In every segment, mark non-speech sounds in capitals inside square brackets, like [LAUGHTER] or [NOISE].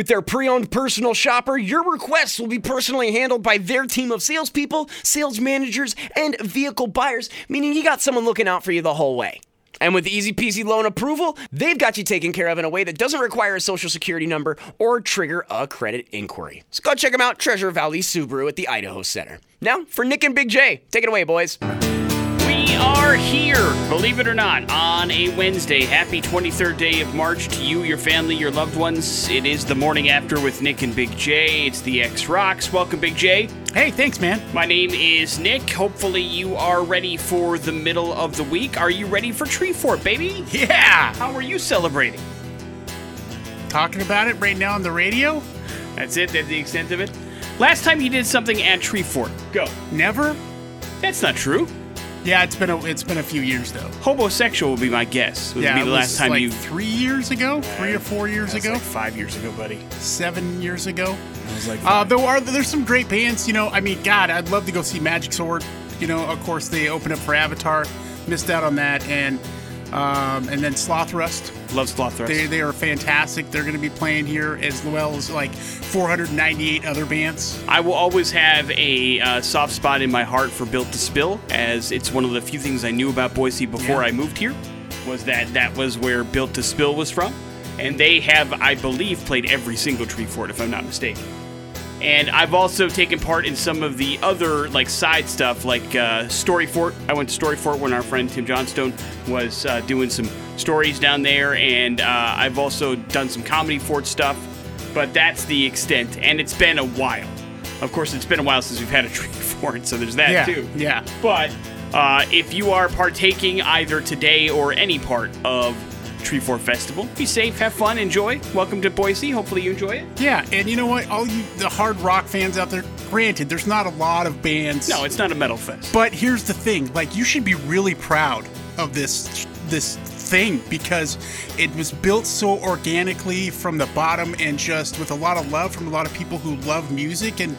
With their pre owned personal shopper, your requests will be personally handled by their team of salespeople, sales managers, and vehicle buyers, meaning you got someone looking out for you the whole way. And with easy peasy loan approval, they've got you taken care of in a way that doesn't require a social security number or trigger a credit inquiry. So go check them out, Treasure Valley Subaru at the Idaho Center. Now, for Nick and Big J, take it away, boys. We are here, believe it or not, on a Wednesday. Happy 23rd day of March to you, your family, your loved ones. It is the morning after with Nick and Big J. It's the X Rocks. Welcome, Big J. Hey, thanks, man. My name is Nick. Hopefully, you are ready for the middle of the week. Are you ready for Treefort, baby? Yeah. How are you celebrating? Talking about it right now on the radio? That's it. That's the extent of it. Last time you did something at Treefort. Go. Never? That's not true. Yeah, it's been a it's been a few years though. Homosexual would be my guess. Would yeah, be the was last time like you. three years ago, three or four years ago, like five years ago, buddy. seven years ago. I was like, Uh, there are there's some great bands. You know, I mean, God, I'd love to go see Magic Sword. You know, of course they opened up for Avatar. Missed out on that, and um, and then Sloth Rust. love Sloth Thrust. They they are fantastic. They're going to be playing here as well as like 498 other bands. I will always have a uh, soft spot in my heart for Built to Spill, as it's one of the few things I knew about Boise before Yeah. I moved here. Was that that was where Built to Spill was from, and they have, I believe, played every single Treefort, if I'm not mistaken. And I've also taken part in some of the other like side stuff, like uh, Story Fort. I went to Story Fort when our friend Tim Johnstone was uh, doing some stories down there, and uh, I've also done some comedy fort stuff. But that's the extent, and it's been a while. Of course, it's been a while since we've had a [LAUGHS] tree fort, so there's that Yeah, too. yeah. But uh, if you are partaking either today or any part of Treefort Festival, be safe, have fun, enjoy. Welcome to Boise. Hopefully, you enjoy it. Yeah, and you know what? All you the hard rock fans out there. Granted, there's not a lot of bands. No, it's not a metal fest. But here's the thing: like, you should be really proud of this this thing because it was built so organically from the bottom and just with a lot of love from a lot of people who love music and.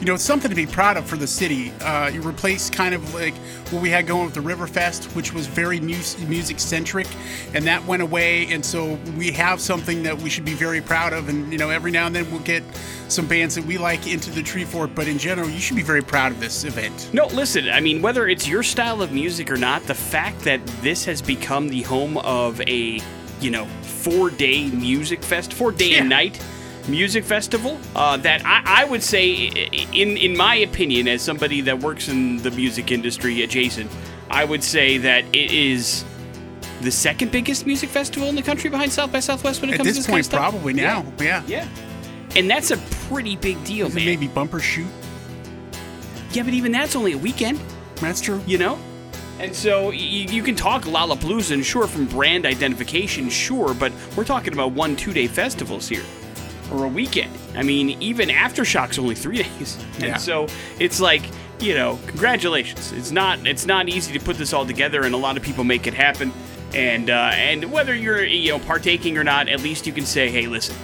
You know, it's something to be proud of for the city. Uh, you replace kind of like what we had going with the Riverfest, which was very music music centric, and that went away. And so we have something that we should be very proud of. And you know, every now and then we'll get some bands that we like into the Treefort, but in general, you should be very proud of this event. No, listen, I mean, whether it's your style of music or not, the fact that this has become the home of a, you know, four day music fest, four day Yeah. and night music festival, uh, that I, I would say, in, in my opinion, as somebody that works in the music industry adjacent, I would say that it is the second biggest music festival in the country behind South by Southwest when it At comes to this kind point, of stuff. probably now. Yeah. Yeah. And that's a pretty big deal, man. Maybe Bumbershoot. Yeah, but even that's only a weekend. That's true. you know? And so y- you can talk Lollapalooza, and sure, from brand identification, sure, but we're talking about one, two day festivals here. Or a weekend. I mean, even Aftershock's only three [LAUGHS] days. Yeah. And so it's like, you know, congratulations. It's not it's not easy to put this all together, and a lot of people make it happen. And uh, and whether you're you know partaking or not, at least you can say, hey, listen,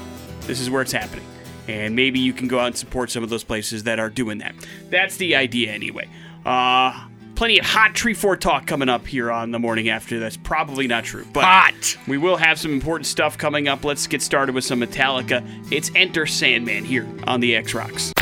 this is where it's happening. And maybe you can go out and support some of those places that are doing that. That's the idea, anyway. Uh, plenty of hot tree fort talk coming up here on the morning after. That's probably not true, but Hot. we will have some important stuff coming up. Let's get started with some Metallica. It's Enter Sandman here on the X Rocks.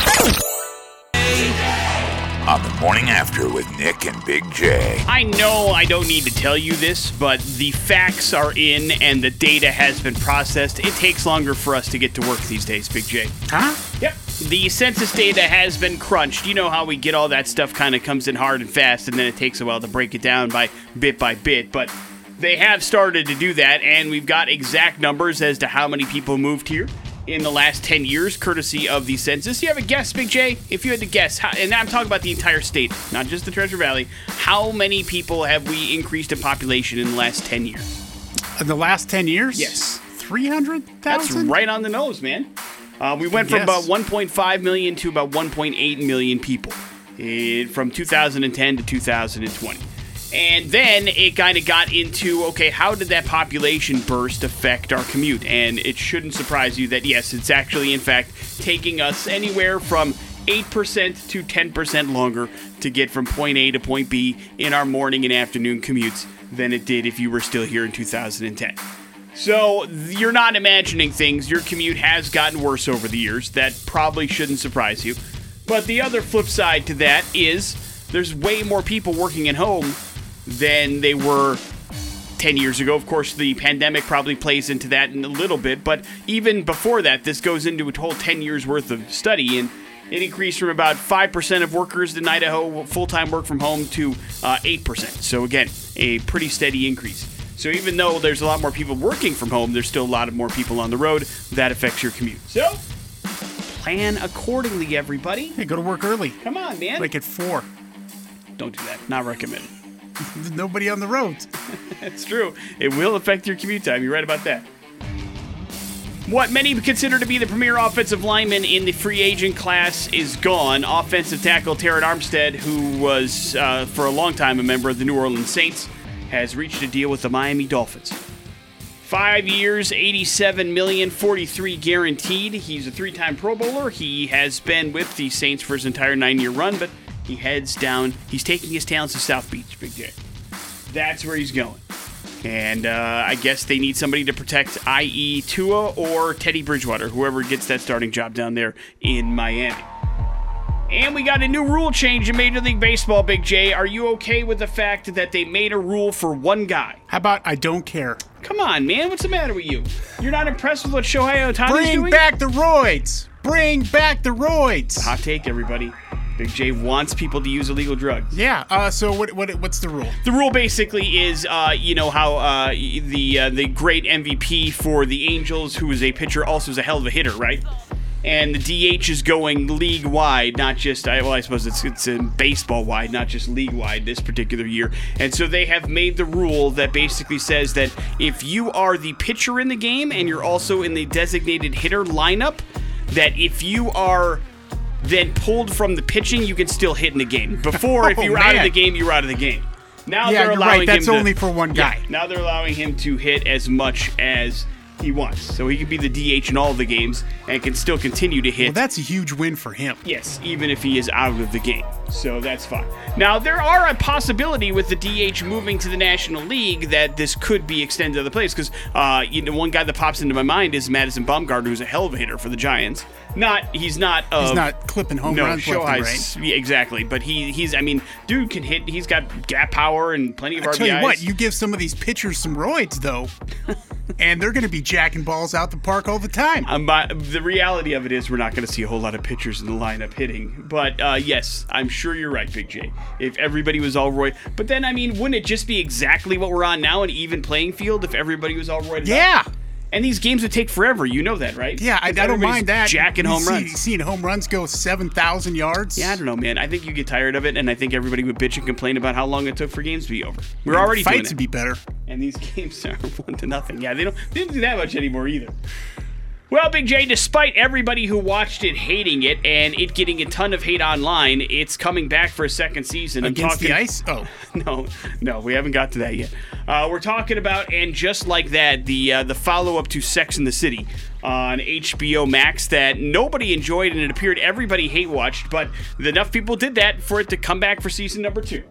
on the morning after with Nick and Big J. I know I don't need to tell you this, but the facts are in and the data has been processed. It takes longer for us to get to work these days, Big J. Huh? Yep. The census data has been crunched. You know how we get all that stuff kind of comes in hard and fast, and then it takes a while to break it down by bit by bit. But they have started to do that, and we've got exact numbers as to how many people moved here in the last 10 years, courtesy of the census. You have a guess, Big J? If you had to guess, how, and I'm talking about the entire state, not just the Treasure Valley, how many people have we increased in population in the last 10 years? In the last 10 years? Yes. 300,000? That's right on the nose, man. Uh, we went from Yes. about 1.5 million to about 1.8 million people eh, from 2010 to 2020. And then it kind of got into okay, how did that population burst affect our commute? And it shouldn't surprise you that yes, it's actually, in fact, taking us anywhere from 8% to 10% longer to get from point A to point B in our morning and afternoon commutes than it did if you were still here in 2010. So you're not imagining things. Your commute has gotten worse over the years. That probably shouldn't surprise you. But the other flip side to that is there's way more people working at home than they were 10 years ago. Of course, the pandemic probably plays into that in a little bit, but even before that, this goes into a whole 10 years worth of study, and it increased from about 5% of workers in Idaho full time work from home to uh, 8%. So, again, a pretty steady increase. So, even though there's a lot more people working from home, there's still a lot of more people on the road. That affects your commute. So, plan accordingly, everybody. Hey, go to work early, Come on, man. like at four. Don't do that. Not recommended. [LAUGHS] Nobody on the roads. [LAUGHS] That's true. It will affect your commute time. You're right about that. What many consider to be the premier offensive lineman in the free agent class is gone. Offensive tackle Terron Armstead, who was uh, for a long time a member of the New Orleans Saints, has reached a deal with the Miami Dolphins. Five years, 87 million, 43 guaranteed. He's a three-time Pro Bowler. He has been with the Saints for his entire nine-year run, but he heads down. He's taking his talents to South Beach, Big J. That's where he's going. And uh, I guess they need somebody to protect, i.e., Tua or Teddy Bridgewater, whoever gets that starting job down there in Miami. And we got a new rule change in Major League Baseball, Big J. Are you okay with the fact that they made a rule for one guy? How about I don't care? Come on, man. What's the matter with you? You're not impressed with what Shohei Ohtani's Bring doing? back the roids. Bring back the roids. Hot take, everybody. Big J wants people to use illegal drugs. Yeah. Uh, so what? What? What's the rule? The rule basically is, uh, you know, how uh, the uh, the great MVP for the Angels, who is a pitcher, also is a hell of a hitter, right? And the DH is going league wide, not just I, well, I suppose it's it's uh, baseball wide, not just league wide this particular year. And so they have made the rule that basically says that if you are the pitcher in the game and you're also in the designated hitter lineup, that if you are then pulled from the pitching, you can still hit in the game. Before, if [LAUGHS] Oh, you were out of the game, you were out of the game. Now Yeah, they're you're allowing right. That's him to- only for one Yeah, guy. now they're allowing him to hit as much as he wants, so he can be the DH in all the games and can still continue to hit. Well, that's a huge win for him. Yes, even if he is out of the game. So that's fine. Now, there are a possibility with the DH moving to the National League that this could be extended to other players because uh, you know, one guy that pops into my mind is Madison Bumgarner, who's a hell of a hitter for the Giants. Not, he's not. Uh, He's not clipping home no, runs and right. Yeah, exactly, but he he's I mean, dude can hit. He's got gap power and plenty of I RBIs. tell you what, you give some of these pitchers some roids though, [LAUGHS] and they're going to be jacking balls out the park all the time. Um, the reality of it is, we're not going to see a whole lot of pitchers in the lineup hitting. But uh, yes, I'm sure you're right, Big J. If everybody was all Roy, but then I mean, wouldn't it just be exactly what we're on now, an even playing field, if everybody was all Roy? Yeah. And these games would take forever. You know that, right? Yeah, I, I don't mind that. Jacking home see- runs. Seeing home runs go 7,000 yards. Yeah, I don't know, man. I think you get tired of it, and I think everybody would bitch and complain about how long it took for games to be over. We're And already Fights would be better. and these [LAUGHS] games are one to nothing. Yeah, they don't they don't do that much anymore either. Well, Big J, despite everybody who watched it hating it and it getting a ton of hate online, it's coming back for a second season. I'm Against talking, the ice? Oh. [LAUGHS] No, no, we haven't got to that yet. Uh, we're talking about and just like that, the uh, the follow up to Sex in the City on HBO Max that nobody enjoyed and it appeared everybody hate watched, but enough people did that for it to come back for season number two.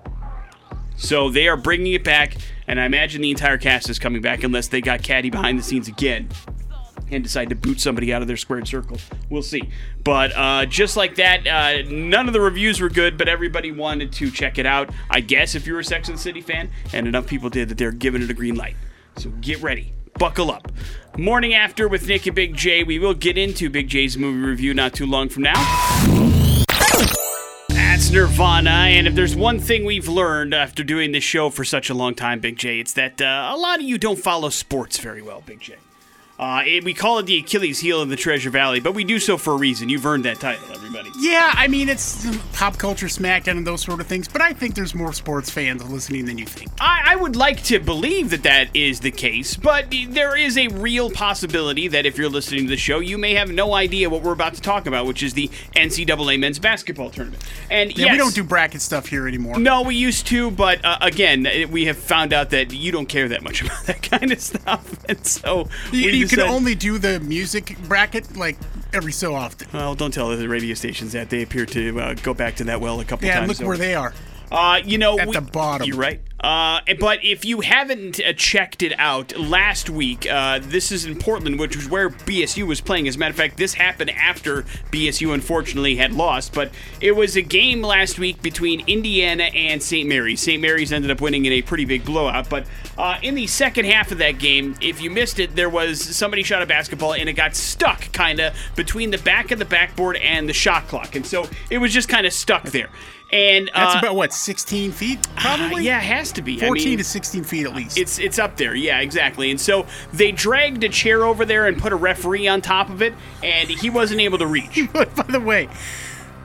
So they are bringing it back, and I imagine the entire cast is coming back unless they got Caddy behind the scenes again and decide to boot somebody out of their squared circle. We'll see. But uh, just like that, uh, none of the reviews were good, but everybody wanted to check it out. I guess if you're a Sex and City fan, and enough people did that they're giving it a green light. So get ready. Buckle up. Morning after with Nick and Big J. We will get into Big J's movie review not too long from now. That's Nirvana, and if there's one thing we've learned after doing this show for such a long time, Big J, it's that uh, a lot of you don't follow sports very well, Big J. Uh, it, we call it the Achilles heel of the Treasure Valley, but we do so for a reason. You've earned that title, everybody. Yeah, I mean it's pop culture smackdown and those sort of things, but I think there's more sports fans listening than you think. I, I would like to believe that that is the case, but there is a real possibility that if you're listening to the show, you may have no idea what we're about to talk about, which is the NCAA men's basketball tournament. And Yeah, yes, we don't do bracket stuff here anymore. No, we used to, but uh, again, we have found out that you don't care that much [LAUGHS] about that kind of stuff, and so you, we you can decided- only do the music bracket like every so often. Well, don't tell the radio stations that they appear to uh, go back to that well a couple Yeah, times. Yeah, look where they are. Uh, you know, At we- the bottom. You're right. Uh, but if you haven't uh, checked it out, last week, uh, this is in Portland, which was where BSU was playing. As a matter of fact, this happened after BSU unfortunately had lost. But it was a game last week between Indiana and St. Mary's. St. Mary's ended up winning in a pretty big blowout. But uh, in the second half of that game, if you missed it, there was somebody shot a basketball and it got stuck kind of between the back of the backboard and the shot clock. And so it was just kind of stuck there. And That's uh, about what, 16 feet? Probably. yeah, it has to be. 14 I mean, to 16 feet at least. it's it's up there. Yeah, exactly. And so they dragged a chair over there and put a referee on top of it, and he wasn't able to reach. [LAUGHS] By the way,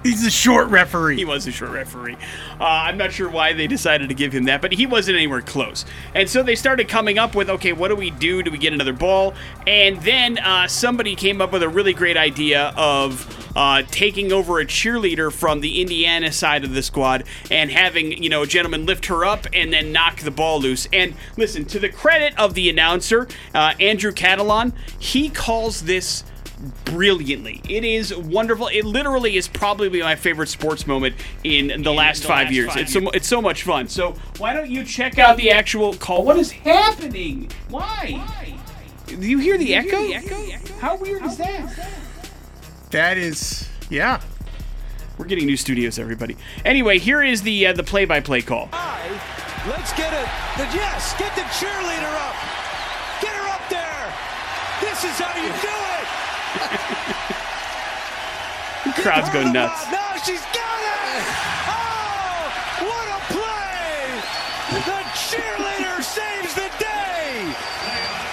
he's a short referee. He was a short referee. Uh, I'm not sure why they decided to give him that, but he wasn't anywhere close. And so they started coming up with, okay, what do we do? Do we get another ball? And then uh, somebody came up with a really great idea of uh, taking over a cheerleader from the Indiana side of the squad and having, you know, a gentleman lift her up and then knock the ball loose. And listen, to the credit of the announcer, uh, Andrew Catalon, he calls this brilliantly. It is wonderful. It literally is probably my favorite sports moment in the last the five last years. five it's so mu- it's so much fun. So why don't you check out the actual call? What is happening? Why? Do you hear the echo? Echo? How weird is that? that is, yeah. We're getting new studios, everybody. Anyway, here is the uh, the play-by-play call. Let's get it. The, yes, get the cheerleader up. Get her up there. This is how you do it. Crowds go nuts. No, she's got it. Oh, what a play. The cheerleader saves the day.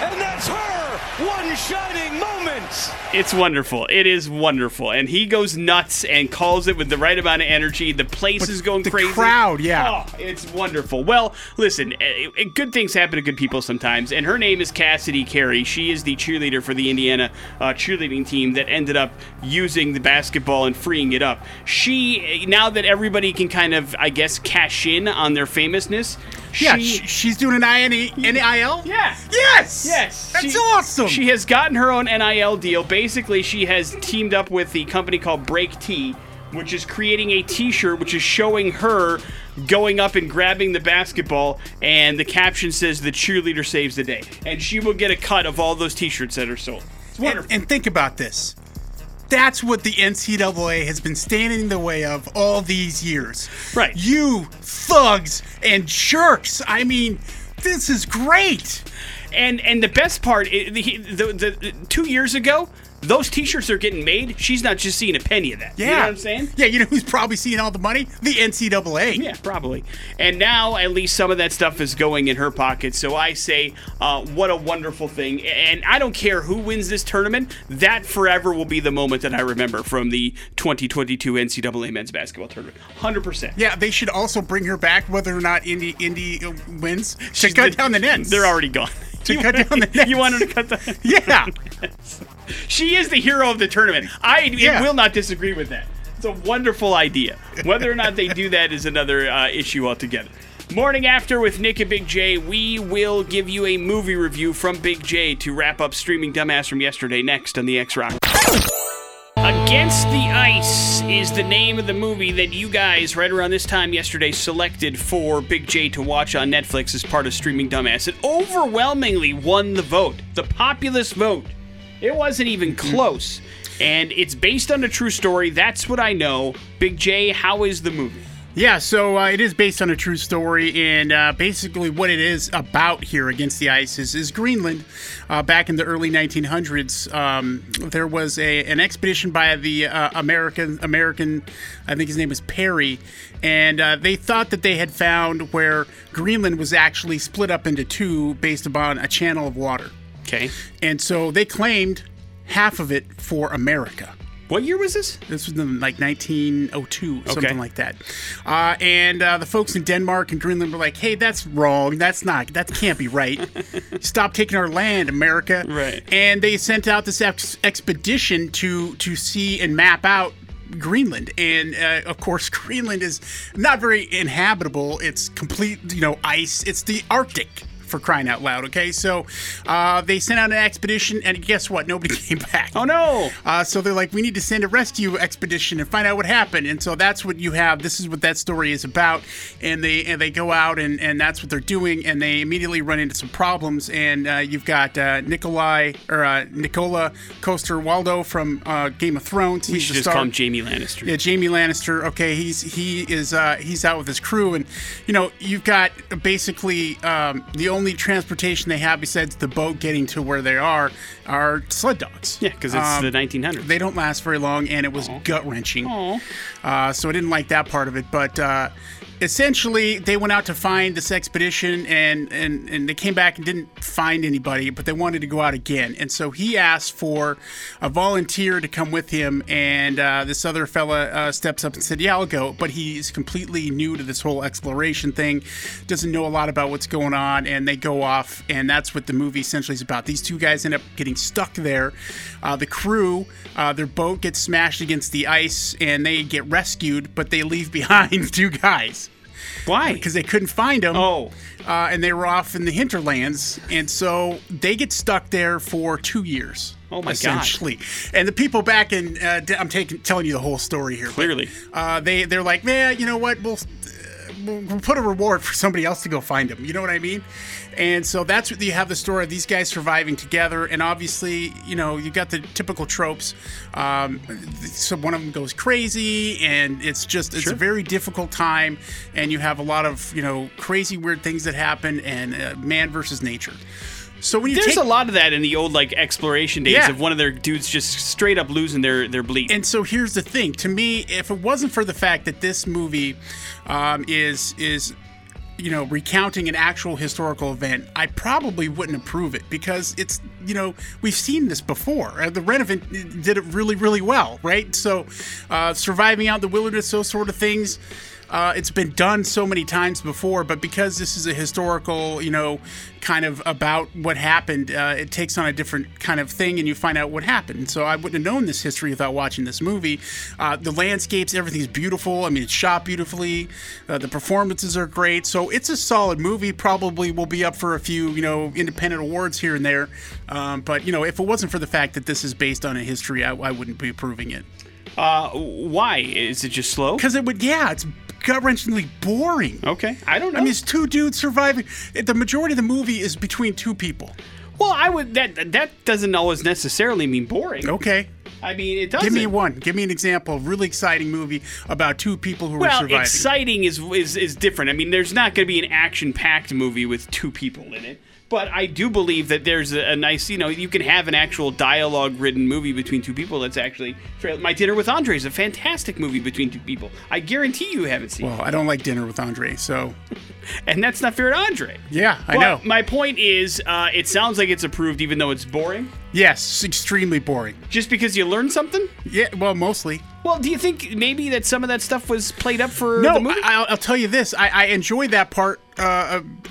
And that's her one shining moment. It's wonderful. It is wonderful. And he goes nuts and calls it with the right amount of energy. The place is going the crazy. crowd, yeah. Oh, it's wonderful. Well, listen, eh, eh, good things happen to good people sometimes. And her name is Cassidy Carey. She is the cheerleader for the Indiana uh, cheerleading team that ended up using the basketball and freeing it up. She, eh, now that everybody can kind of, I guess, cash in on their famousness, Yeah, she, she's doing an INE, NIL? yeah. Yes! Yes. That's she- awesome! She has gotten her own NIL deal. Basically, she has teamed up with the company called Break T, which is creating a t shirt which is showing her going up and grabbing the basketball, and the caption says, The cheerleader saves the day. And she will get a cut of all those t shirts that are sold. It's wonderful. and, and think about this. That's what the NCAA has been standing in the way of all these years. Right. You thugs and jerks. I mean, this is great. And and the best part, the, the, the, two years ago, those T-shirts are getting made. She's not just seeing a penny of that. Yeah. you know what I'm saying? Yeah, you know who's probably seeing all the money? The NCAA. Yeah, probably. And now at least some of that stuff is going in her pocket. So I say, uh, what a wonderful thing. And I don't care who wins this tournament. That forever will be the moment that I remember from the 2022 NCAA men's basketball tournament. 100%. Yeah, they should also bring her back whether or not Indy Indy uh, wins cut down the nets. They're already gone. To You- cut down the [LAUGHS] nets. You want her to cut the. [LAUGHS] Yeah. She is the hero of the tournament. I Yeah. will not disagree with that. It's a wonderful idea. Whether or not they do that is another uh, issue altogether. Morning after with Nick and Big J, we will give you a movie review from Big J to wrap up streaming dumbass from yesterday next on the X Rock. Against the Ice is the name of the movie that you guys, right around this time yesterday, selected for Big J to watch on Netflix as part of Streaming Dumbass. It overwhelmingly won the vote, the populist vote. It wasn't even mm-hmm. close. And it's based on a true story. That's what I know. Big J, how is the movie? Yeah, so uh, it is based on a true story, and uh, basically what it is about here against the ice is, is Greenland. Uh, back in the early 1900s, um, there was a an expedition by the uh, American American, I think his name was Perry, and uh, they thought that they had found where Greenland was actually split up into two based upon a channel of water. Okay. And so they claimed half of it for America. What year was this? This was in like 1902, something like that. Uh, and uh, the folks in Denmark and Greenland were like, "Hey, that's wrong. That's not. That can't be right. [LAUGHS] Stop taking our land, America." Right. And they sent out this ex- expedition to to see and map out. Greenland, and uh, of course, [LAUGHS] Greenland is not very inhabitable. It's complete, you know, ice. It's the Arctic for crying out loud. Okay, so uh, they sent out an expedition, and guess what? Nobody [LAUGHS] came back. Oh no! Uh, so they're like, we need to send a rescue expedition and find out what happened. And so that's what you have. This is what that story is about. And they and they go out and, and that's what they're doing. And they immediately run into some problems. And uh, you've got uh, Nikolai or uh, Nicola Coster-Waldau from uh, Game of Thrones. We He's should just star. call him Jaime Lannister. Yeah, Jaime Lannister. Okay, he's he is uh, he's out with his crew, and you know you've got basically um, the only transportation they have besides the boat getting to where they are are sled dogs. Yeah, because it's Um, the 1900s. they don't last very long, and it was gut wrenching. Uh, so I didn't like that part of it. But uh, essentially, they went out to find this expedition, and, and and they came back and didn't find anybody, but they wanted to go out again. And so he asked for a volunteer to come with him, and uh, this other fella uh, steps up and said, "Yeah, I'll go." But he's completely new to this whole exploration thing, doesn't know a lot about what's going on, and they go off, and that's what the movie essentially is about. These two guys end up getting stuck there. Uh, the crew, uh, their boat gets smashed against the ice, and they get rescued, but they leave [LAUGHS] behind two guys Why? because they couldn't find them. Oh. Uh, and they were off in the hinterlands, and so they get stuck there for two years. Oh my essentially. And the people back in, uh, I'm taking telling you the whole story here. but, Clearly. uh, they they're like, man, you know what? We'll, we'll put a reward for somebody else to go find them. You know what I mean? And so that's what you have the story of these guys surviving together. And obviously, you know, you got the typical tropes. Um, so one of them goes crazy, and it's just it's a very difficult time. And you have a lot of you know crazy weird things that happen, and uh, man versus nature. So when you There's take a lot of that in the old like exploration days Yeah. of one of their dudes just straight up losing their their bleed. And so here's the thing: to me, if it wasn't for the fact that this movie um, is is you know recounting an actual historical event, I probably wouldn't approve it because it's you know we've seen this before. Uh, the Revenant did it really really well, right? So uh, surviving out the wilderness, those sort of things. Uh, it's been done so many times before, but because this is a historical, you know, kind of about what happened, uh, it takes on a different kind of thing, and you find out what happened. So I wouldn't have known this history without watching this movie. Uh, the landscapes, everything's beautiful. I mean, it's shot beautifully. Uh, the performances are great. So it's a solid movie. Probably will be up for a few, you know, independent awards here and there. Um, but you know, if it wasn't for the fact that this is based on a history, I, I wouldn't be approving it. uh, why is it just slow? Because it would, yeah, it's gut wrenchingly boring. Okay, I don't know. I mean, it's two dudes surviving. The majority of the movie is between two people. well, I would that that doesn't always necessarily mean boring. Okay. I mean, it doesn't. Give me one. Give me an example. of a Really exciting movie about two people who are surviving. Well, exciting is, is is different. I mean, there's not going to be an action-packed movie with two people in it. But I do believe that there's a, a nice, you know, you can have an actual dialogue-ridden movie between two people. That's actually My Dinner with Andre is a fantastic movie between two people. I guarantee you haven't seen. well, I don't like dinner with Andre, so. [LAUGHS] And that's not fair to Andre. yeah, I But know. My point is, uh, it sounds like it's approved, even though it's boring. Yes, extremely boring. Just because you learned something. Yeah, well, mostly. Well, do you think maybe that some of that stuff was played up for No, the movie? I, I'll, I'll tell you this. I, I enjoyed that part uh,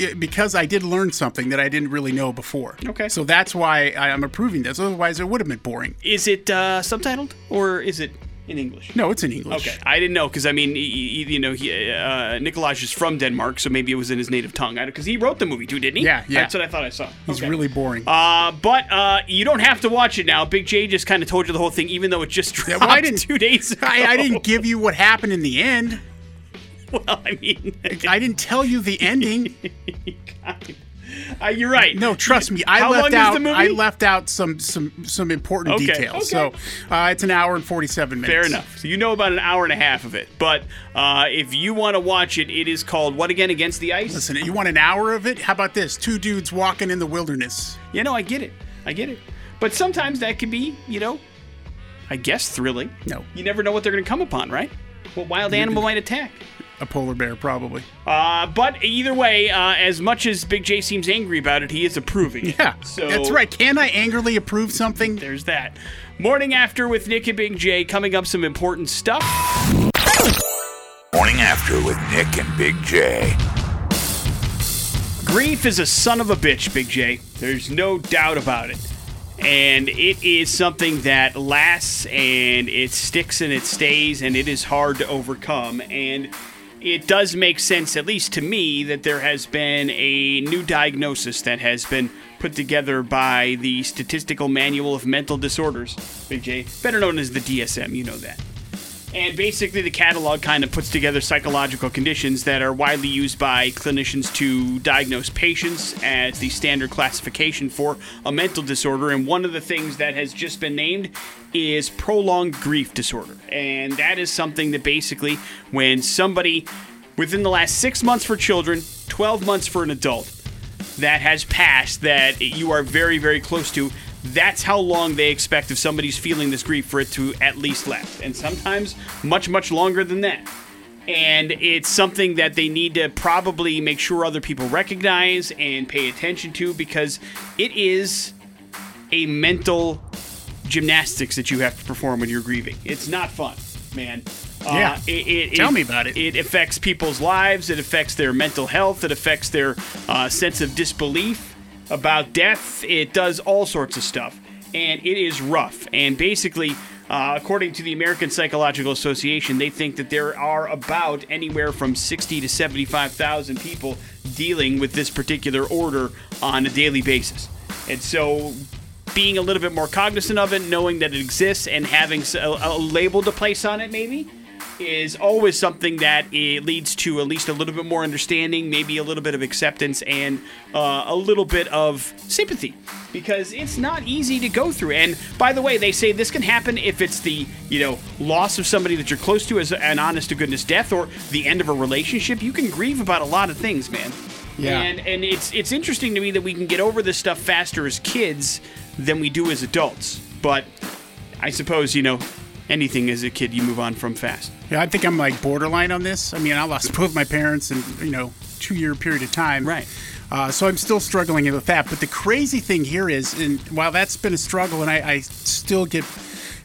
uh, because I did learn something that I didn't really know before. Okay. So that's why I am approving this. Otherwise, it would have been boring. is it uh, subtitled or is it in English? No, it's in English. Okay, I didn't know because I mean, he, he- you know, he, uh, Nikolaj is from Denmark, so maybe it was in his native tongue. Because he wrote the movie too, didn't he? Yeah, yeah. That's what I thought I saw. He's Okay. really boring. Uh, but uh, you don't have to watch it now. Big J just kind of told you the whole thing, even though it just dropped well, I didn't- [LAUGHS] two days ago. [LAUGHS] I, I didn't give you what happened in the end. [LAUGHS] Well, I mean, I didn't tell you the ending. Uh, you're right. No, trust me. I How left out. the movie? I left out some some some important Okay, details. okay. So uh, it's an hour and forty seven minutes. Fair enough. So you know about an hour and a half of it. But uh, if you want to watch it, it is called what again? Against the Ice. Listen, you want an hour of it? How about this? Two dudes walking in the wilderness. You know, I get it. I get it. But sometimes that can be, you know, I guess thrilling. No. You never know what they're going to come upon, right? What wild animal might attack? A polar bear, probably. Uh, but either way, uh, as much as Big J seems angry about it, he is approving. it. Yeah, so that's right. Can I angrily approve something? There's that. Morning after with Nick and Big J. Coming up, some important stuff. Morning After with Nick and Big J. Grief is a son of a bitch, Big J. There's no doubt about it. And it is something that lasts and it sticks and it stays and it is hard to overcome. And it does make sense, at least to me, that there has been a new diagnosis that has been put together by the Statistical Manual of Mental Disorders, Big J, better known as the DSM, you know that. And basically, the catalog kind of puts together psychological conditions that are widely used by clinicians to diagnose patients as the standard classification for a mental disorder. And one of the things that has just been named is prolonged grief disorder. And that is something that basically, when somebody within the last six months for children, 12 months for an adult, that has passed that you are very, very close to, that's how long they expect if somebody's feeling this grief for it to at least last. And sometimes much, much longer than that. And it's something that they need to probably make sure other people recognize and pay attention to because it is a mental gymnastics that you have to perform when you're grieving. It's not fun, man. Yeah. it, it, Tell it- me about it. It affects people's lives. It affects their mental health. It affects their uh, sense of disbelief about death. It does all sorts of stuff, and it is rough. And basically, uh, according to the American Psychological Association, they think that there are about anywhere from 60 to 75,000 people dealing with this particular order on a daily basis. And so being a little bit more cognizant of it, knowing that it exists, and having a label to place on it, maybe, is always something that it leads to at least a little bit more understanding, maybe a little bit of acceptance, and uh, a little bit of sympathy. Because it's not easy to go through. And by the way, they say this can happen if it's the you know loss of somebody that you're close to as an honest to goodness death, or the end of a relationship. You can grieve about a lot of things, man. Yeah. And and it's it's interesting to me that we can get over this stuff faster as kids than we do as adults. But I suppose you know anything as a kid you move on from fast. Yeah, I think I'm like borderline on this. I mean, I lost both my parents in you know two year period of time. Right. Uh, so I'm still struggling with that. But the crazy thing here is, and while that's been a struggle, and I, I still get,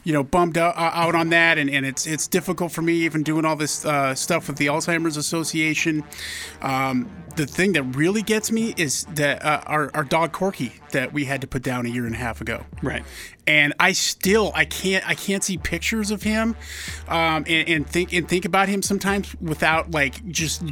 you know, bummed out, out on that, and, and it's it's difficult for me even doing all this uh, stuff with the Alzheimer's Association. Um, the thing that really gets me is that uh, our, our dog Corky that we had to put down a year and a half ago Right. and I still I can't I can't see pictures of him, um, and, and think and think about him sometimes without like just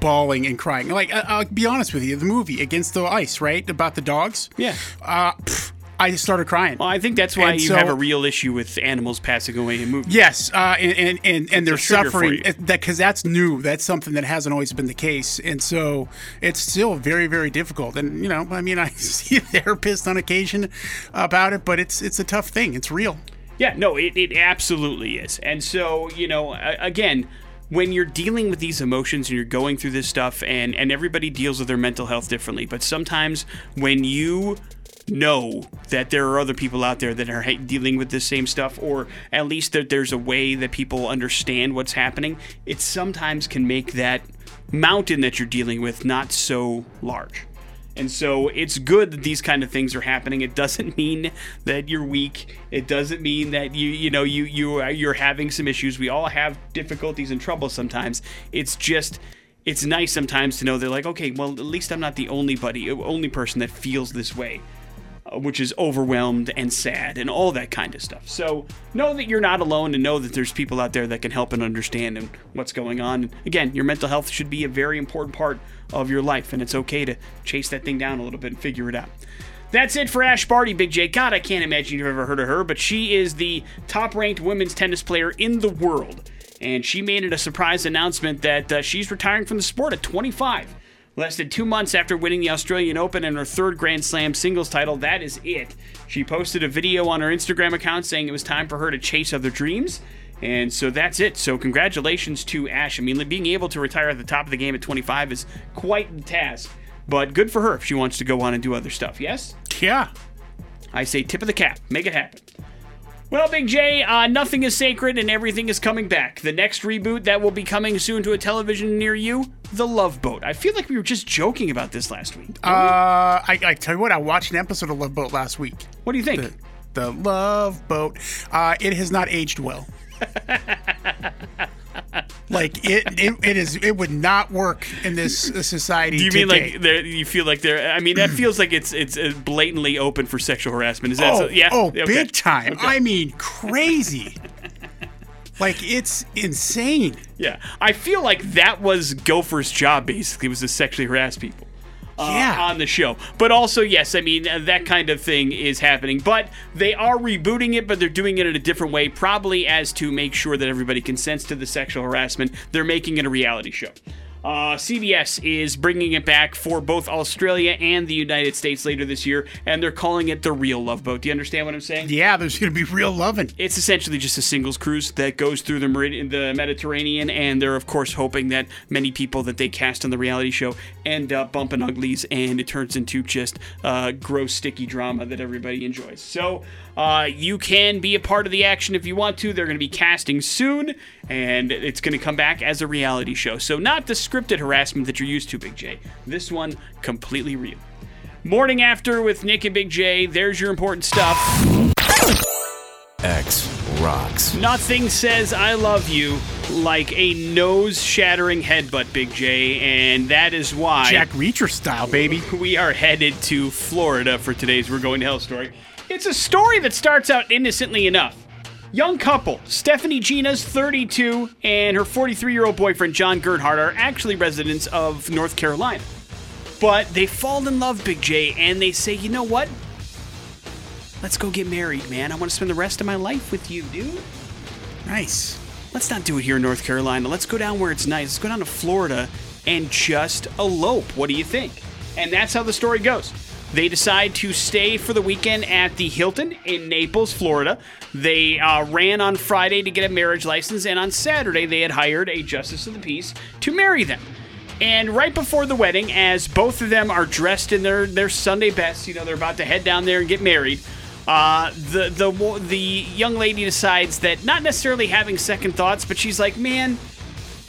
bawling and crying. Like I, I'll be honest with you, the movie Against the Ice, right, about the dogs. Yeah. Uh, pff, I started crying. Well, I think that's why And you so- have a real issue with animals passing away in movies. Yes, uh, and and and, and they're a trigger for suffering that because that's new. That's something that hasn't always been the case, and so it's still very very difficult. And you know, I mean, [LAUGHS] I see a therapist on occasion about it, but it's it's a tough thing. It's real. Yeah, no, it, it absolutely is. And so, you know, again, when you're dealing with these emotions and you're going through this stuff, and, and everybody deals with their mental health differently, but sometimes when you know that there are other people out there that are dealing with the same stuff, or at least that there's a way that people understand what's happening, it sometimes can make that mountain that you're dealing with not so large. And so it's good that these kind of things are happening. It doesn't [LAUGHS] mean that you're weak. It doesn't mean that you you know you you you're having some issues. We all have difficulties and trouble sometimes. It's just it's nice sometimes to know they're like, okay, well at least I'm not the only buddy, only person that feels this way which is overwhelmed and sad and all that kind of stuff. So know that you're not alone and know that there's people out there that can help and understand and what's going on. And again, your mental health should be a very important part of your life, and it's okay to chase that thing down a little bit and figure it out. That's it for Ash Barty, Big J. God, I can't imagine you've ever heard of her, but she is the top ranked women's tennis player in the world. And she made it a surprise announcement that uh, she's retiring from the sport at 25. Less than two months after winning the Australian Open and her third Grand Slam singles title, that is it. She posted a video on her Instagram account saying it was time for her to chase other dreams. And so that's it. So congratulations to Ash. I mean, being able to retire at the top of the game at 25 is quite the task. But good for her if she wants to go on and do other stuff. Yes? Yeah. I say tip of the cap. Make it happen. Well, Big J, uh, nothing is sacred and everything is coming back. The next reboot that will be coming soon to a television near you, The Love Boat. I feel like we were just joking about this last week. Uh, I, I tell you what, I watched an episode of Love Boat last week. what do you think? The, the Love Boat. Uh, it has not aged well. [LAUGHS] like it, it, it is. It would not work in this society. do you mean like you feel like they're? I mean, that feels like it's it's uh, blatantly open for sexual harassment. Is that Oh, so? Yeah. oh, Okay. big time. I mean, crazy. like it's insane. Yeah, I feel like that was Gopher's job. Basically, was to sexually harass people. Uh, Yeah. on the show. But also, yes, I mean, uh, that kind of thing is happening. But they are rebooting it, but they're doing it in a different way, probably as to make sure that everybody consents to the sexual harassment. They're making it a reality show. Uh, CBS is bringing it back for both Australia and the United States later this year, and they're calling it the Real Love Boat. Do you understand what I'm saying? Yeah, there's gonna be real loving. It's essentially just a singles cruise that goes through the the Mediterranean, and they're of course hoping that many people that they cast on the reality show end up bumping uglies, and it turns into just uh, gross, sticky drama that everybody enjoys. So uh, you can be a part of the action if you want to. They're going to be casting soon, and it's going to come back as a reality show. So not the scripted harassment that you're used to, Big J. This one completely real. Morning after with Nick and Big J. There's your important stuff. X rocks. Nothing says I love you like a nose shattering headbutt, Big J, and that is why Jack Reacher style, baby. we are headed to Florida for today's We're Going to Hell story. It's a story that starts out innocently enough. Young couple, Stephanie Gina's 32 and her 43 year old boyfriend John Gernhardt are actually residents of North Carolina. But they fall in love, Big J, and they say, you know what? Let's go get married, man. I want to spend the rest of my life with you, dude. Nice. Let's not do it here in North Carolina. Let's go down where it's nice. Let's go down to Florida and just elope. What do you think? And that's how the story goes. They decide to stay for the weekend at the Hilton in Naples, Florida. They uh, ran on Friday to get a marriage license, and on Saturday they had hired a justice of the peace to marry them. And right before the wedding, as both of them are dressed in their, their Sunday best, you know, they're about to head down there and get married. Uh, the the the young lady decides that not necessarily having second thoughts, but she's like, man,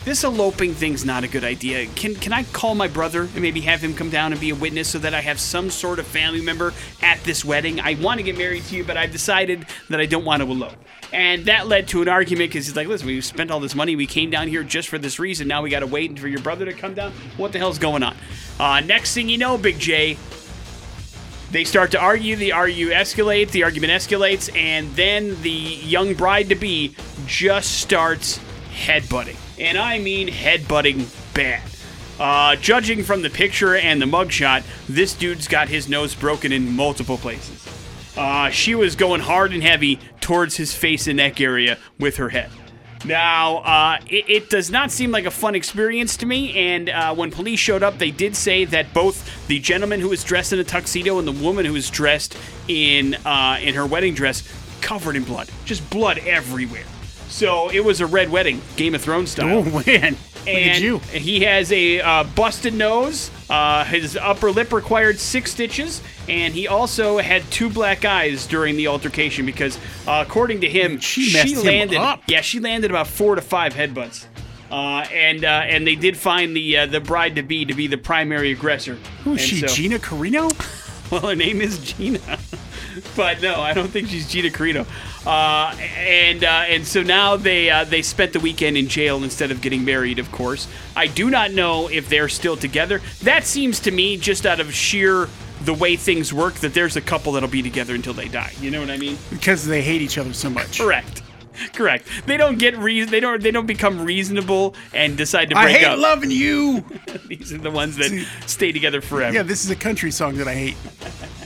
this eloping thing's not a good idea. Can can I call my brother and maybe have him come down and be a witness so that I have some sort of family member at this wedding? I want to get married to you, but I've decided that I don't want to elope. And that led to an argument because he's like, listen, we spent all this money. We came down here just for this reason. Now we got to wait for your brother to come down. What the hell's going on? Uh, next thing you know, Big J, they start to argue. The argue escalates. The argument escalates, and then the young bride to be just starts headbutting, and I mean headbutting bad. Uh, judging from the picture and the mugshot, this dude's got his nose broken in multiple places. Uh, she was going hard and heavy towards his face and neck area with her head. Now, uh, it, it does not seem like a fun experience to me, and uh, when police showed up, they did say that both the gentleman who was dressed in a tuxedo and the woman who was dressed in uh, in her wedding dress covered in blood, just blood everywhere. So it was a red wedding, Game of Thrones style Oh man, look at and you. he has a uh, busted nose. Uh, his upper lip required six stitches, and he also had two black eyes during the altercation because, uh, according to him, She messed him landed. up. Yeah, she landed about four to five headbutts. Uh, and uh, and they did find the uh, the bride to be to be the primary aggressor. Who is And she? so- Gina Carano? [LAUGHS] well, her name is Gina, [LAUGHS] but no, I don't think she's Gina Carano. Uh, and uh, and so now they uh, they spent the weekend in jail instead of getting married. Of course, I do not know if they're still together. That seems to me just out of sheer the way things work that there's a couple that'll be together until they die. You know what I mean? Because they hate each other so much. Correct. [LAUGHS] Correct. They don't get reason. They don't. They don't become reasonable and decide to break. up. I hate up. loving you. [LAUGHS] These are the ones that stay together forever. Yeah, this is a country song that I hate. [LAUGHS]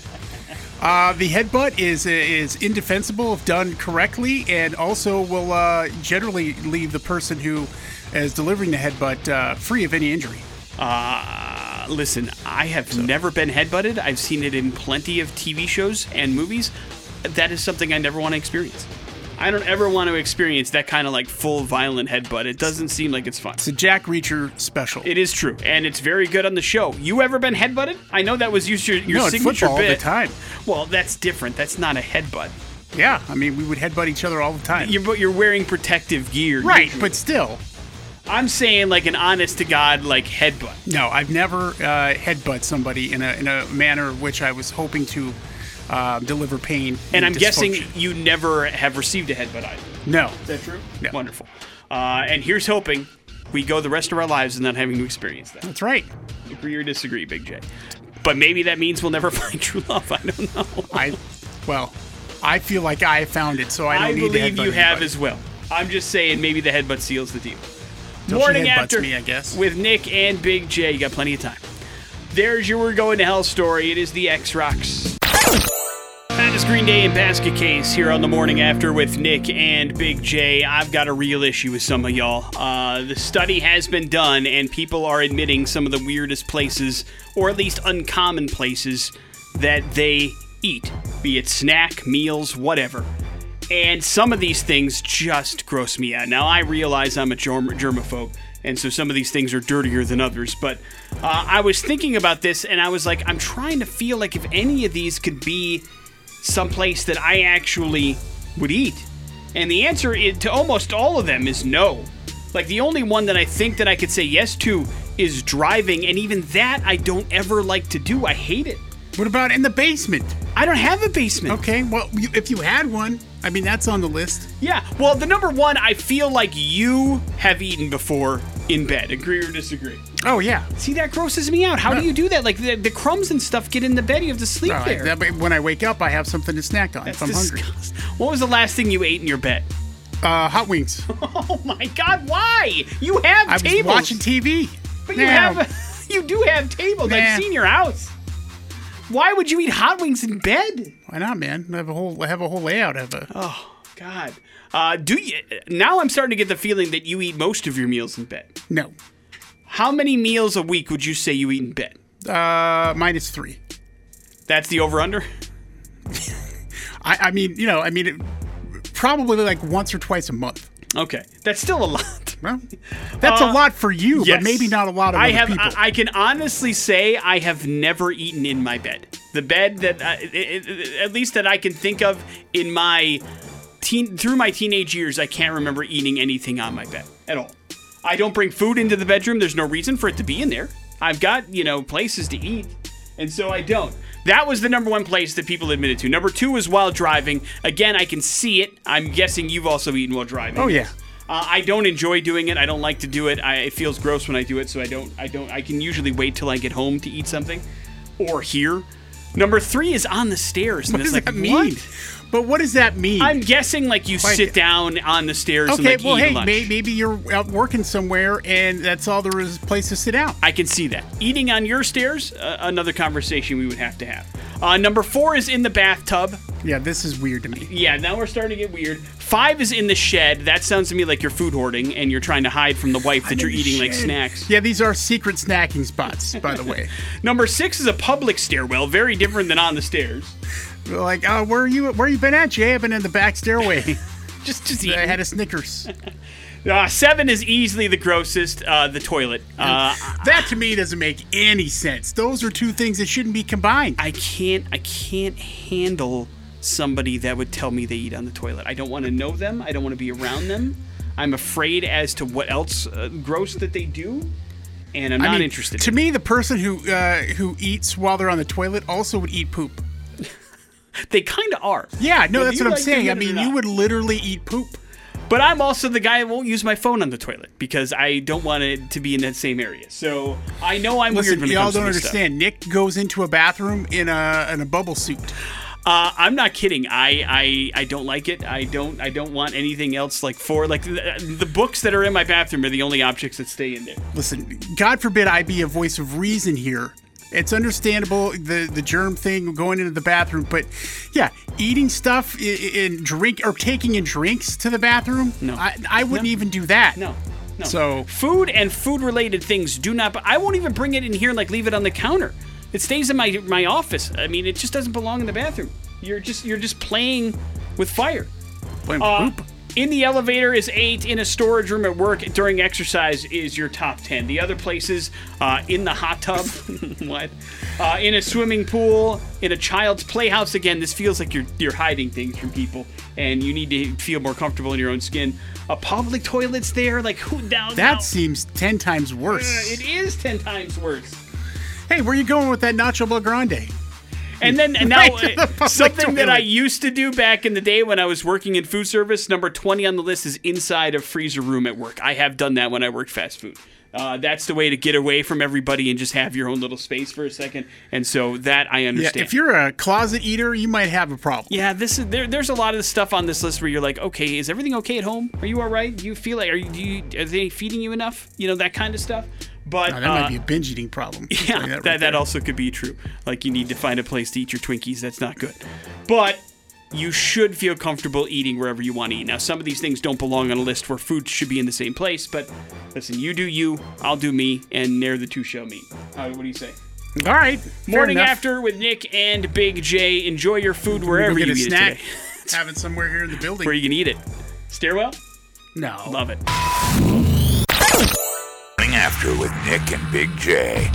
Uh, the headbutt is is indefensible if done correctly, and also will uh, generally leave the person who is delivering the headbutt uh, free of any injury. Uh, listen, I have never been headbutted. I've seen it in plenty of TV shows and movies. That is something I never want to experience. I don't ever want to experience that kind of like full violent headbutt. It doesn't seem like it's fun. It's a Jack Reacher special. It is true, and it's very good on the show. You ever been headbutted? I know that was your your no, it's signature football all the time. Well, that's different. That's not a headbutt. Yeah, I mean, we would headbutt each other all the time. You're, but you're wearing protective gear. right, usually. but still, I'm saying like an honest to God like headbutt. no, I've never uh, headbutt somebody in a in a manner which I was hoping to uh, deliver pain. And I'm guessing you never have received a headbutt either. no. Is that true? Yeah. Wonderful. Uh, and here's hoping we go the rest of our lives not having to experience that. That's right. Agree or disagree, Big J? But maybe that means we'll never [LAUGHS] find true love. I don't know. I, well, I feel like I found it, so I don't I need believe to headbutt you have anybody. as well. I'm just saying maybe the headbutt seals the deal. She Morning after me, I guess. with Nick and Big J. You got plenty of time. There's your We're Going to Hell story. It is the X Rocks. That is Green Day and Basket Case here on the morning after with Nick and Big J. I've got a real issue with some of y'all. Uh, the study has been done, and people are admitting some of the weirdest places, or at least uncommon places, that they eat, be it snack, meals, whatever. And some of these things just gross me out. Now, I realize I'm a germ- germaphobe, and so some of these things are dirtier than others, but uh, I was thinking about this, and I was like, I'm trying to feel like if any of these could be someplace that I actually would eat. And the answer to almost all of them is no. Like the only one that I think that I could say yes to is driving, and even that I don't ever like to do. I hate it. What about in the basement? I don't have a basement. Okay, well, you, if you had one, I mean, that's on the list. Yeah, well, the number one, I feel like you have eaten before in bed. Agree or disagree? Oh yeah. See, that grosses me out. How do you do that? Like the, the crumbs and stuff get in the bed. You have to sleep No, I- there. that- when I wake up, I have something to snack on That's if I'm hungry. disgusting. What was the last thing you ate in your bed? Uh, hot wings. [LAUGHS] Oh my God! Why? You have I was watching TV. But you have, [LAUGHS] you do have tables. Nah. I've seen your house. Why would you eat hot wings in bed? Why not, man? I have a whole I have a whole layout of a. Oh God. Uh, do you? Now I'm starting to get the feeling that you eat most of your meals in bed. No. How many meals a week would you say you eat in bed? Uh, minus three. That's the over under. I, I mean, you know, I mean, it, probably like once or twice a month. Okay, that's still a lot. Well, that's Uh, a lot for you, Yes. but maybe not a lot of I have. people. I, I can honestly say I have never eaten in my bed. The bed that, uh, i- i- at least that I can think of in my teen through my teenage years, I can't remember eating anything on my bed at all. I don't bring food into the bedroom. There's no reason for it to be in there. I've got you know places to eat, and so I don't. That was the number one place that people admitted to. Number two was while driving. Again, I can see it. I'm guessing you've also eaten while driving. oh yeah. Uh, I don't enjoy doing it. I don't like to do it. I, it feels gross when I do it, so I don't. I don't. I can usually wait till I get home to eat something, or here. Number three is on the stairs. And What does like, that mean? what? But what does that mean? I'm guessing like you Like- sit down on the stairs and okay, like well, eat hey, lunch. may, maybe you're out working somewhere and that's all there is place to sit down. I can see that. Eating on your stairs, uh, another conversation we would have to have. Uh, number four is in the bathtub. Yeah, this is weird to me. Yeah, now we're starting to get weird. Five is in the shed. That sounds to me like you're food hoarding and you're trying to hide from the wife that you're eating like snacks. Yeah, these are secret snacking spots, by the way. [LAUGHS] Number six is a public stairwell, very different than on the stairs. Like, uh, where are you? Where you been at, Jay? I've been in the back stairway. [LAUGHS] Just, just I eating. had a Snickers. [LAUGHS] Uh, seven is easily the grossest. Uh, the toilet. Uh, that to me doesn't make any sense. Those are two things that shouldn't be combined. I can't. I can't handle somebody that would tell me they eat on the toilet. I don't want to know them. I don't want to be around them. I'm afraid as to what else uh, gross that they do, and I'm I not mean, interested. To in me, the person who uh, who eats while they're on the toilet also would eat poop. They kind of are. Yeah, no, Whether that's what I'm like saying. I admit it or mean, you would literally eat poop. But I'm also the guy that won't use my phone on the toilet because I don't want it to be in that same area. So I know I'm Listen, weird when y'all don't understand. Nick goes into a bathroom in a in a bubble suit. Uh, I'm not kidding. I, I I don't like it. I don't I don't want anything else like for like the, the books that are in my bathroom are the only objects that stay in there. Listen, God forbid I be a voice of reason here. It's understandable the the germ thing going into the bathroom, but yeah, eating stuff i- drink or taking in drinks to the bathroom. No. I, I wouldn't No. even do that. No. No. So- food and food related things do not. I won't even bring it in here and like leave it on the counter. It stays in my my office. I mean, it just doesn't belong in the bathroom. You're just you're just playing with fire. Blame Uh, poop. In the elevator is eight. In a storage room at work during exercise is your top ten. The other places, uh, in the hot tub, [LAUGHS] what? Uh, in a swimming pool, in a child's playhouse. Again, this feels like you're you're hiding things from people, and you need to feel more comfortable in your own skin. A public toilet's there. Like who now? That now- seems ten times Uh, worse. it is ten times worse. hey, where you going with that Nacho Bel Grande? And then and [LAUGHS] now Right the uh, something that I used to do back in the day when I was working in food service, number 20 on the list is inside a freezer room at work. I have done that when I worked fast food. Uh, that's the way to get away from everybody and just have your own little space for a second. And so that I Yeah, understand. if you're a closet eater, you might have a problem. yeah, this is there. There's a lot of stuff on this list where you're like, okay, is everything okay at home? Are you all right? Do you feel like are you, do you are they feeding you enough? You know that kind of stuff. But Oh, that uh, might be a binge eating problem. [LAUGHS] I'll yeah, that, right that, there. also could be true. Like you need to find a place to eat your Twinkies. That's not good. But you should feel comfortable eating wherever you want to eat. Now, some of these things don't belong on a list where food should be in the same place. But listen, you do you, I'll do me, and there the two shall meet. Uh, what do you say? All right. Morning after with Nick and Big J. Enjoy your food wherever get you a eat snack. [LAUGHS] it today. Having somewhere here in the building. Where you can eat it. Stairwell? no. Love it. With Nick and Big J.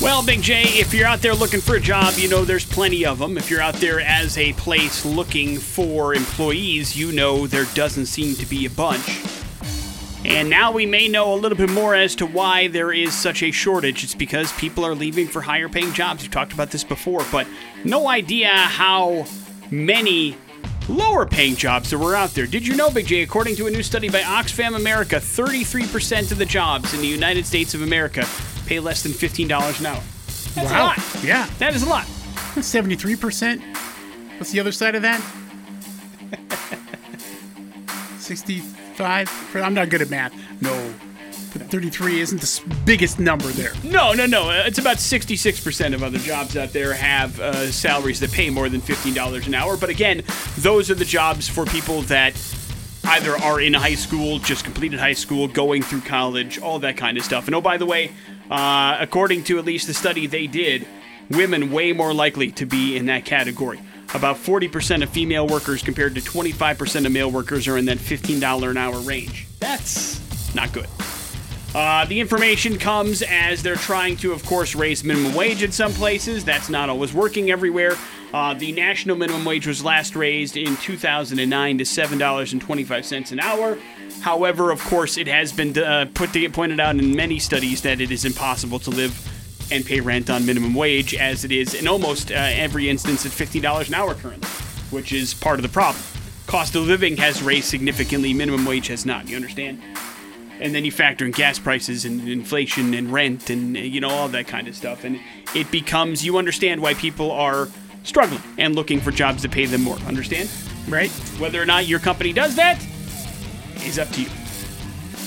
Well, Big J, if you're out there looking for a job, you know there's plenty of them. If you're out there as a place looking for employees, you know there doesn't seem to be a bunch. And now we may know a little bit more as to why there is such a shortage. It's because people are leaving for higher paying jobs. We've talked about this before, but no idea how many lower paying jobs there were out there. Did you know, Big J, according to a new study by Oxfam America, 33% of the jobs in the United States of America pay less than $15 an hour. That's a Wow. lot. Yeah. That is a lot. 73%. What's the other side of that? [LAUGHS] 65? I'm not good at math. No. But 33 isn't the biggest number there. No, no, no. Uh, It's about 66% of other jobs out there have uh, salaries that pay more than $15 an hour. But again, those are the jobs for people that either are in high school, just completed high school, going through college, all that kind of stuff. And oh, by the way, uh, according to at least the study they did, women way more likely to be in that category. About 40% of female workers compared to 25% of male workers are in that $15 an hour range. That's not good. Uh, the information comes as they're trying to, of course, raise minimum wage in some places. That's not always working everywhere. Uh, the national minimum wage was last raised in 2009 to $7.25 an hour. However, of course, it has been uh, put to, pointed out in many studies that it is impossible to live and pay rent on minimum wage as it is in almost uh, every instance at $50 an hour currently, which is part of the problem. Cost of living has raised significantly, minimum wage has not. You understand? And then you factor in gas prices and inflation and rent and you know all that kind of stuff. And it becomes you understand why people are struggling and looking for jobs to pay them more. Understand? Right? whether or not your company does that is up to you.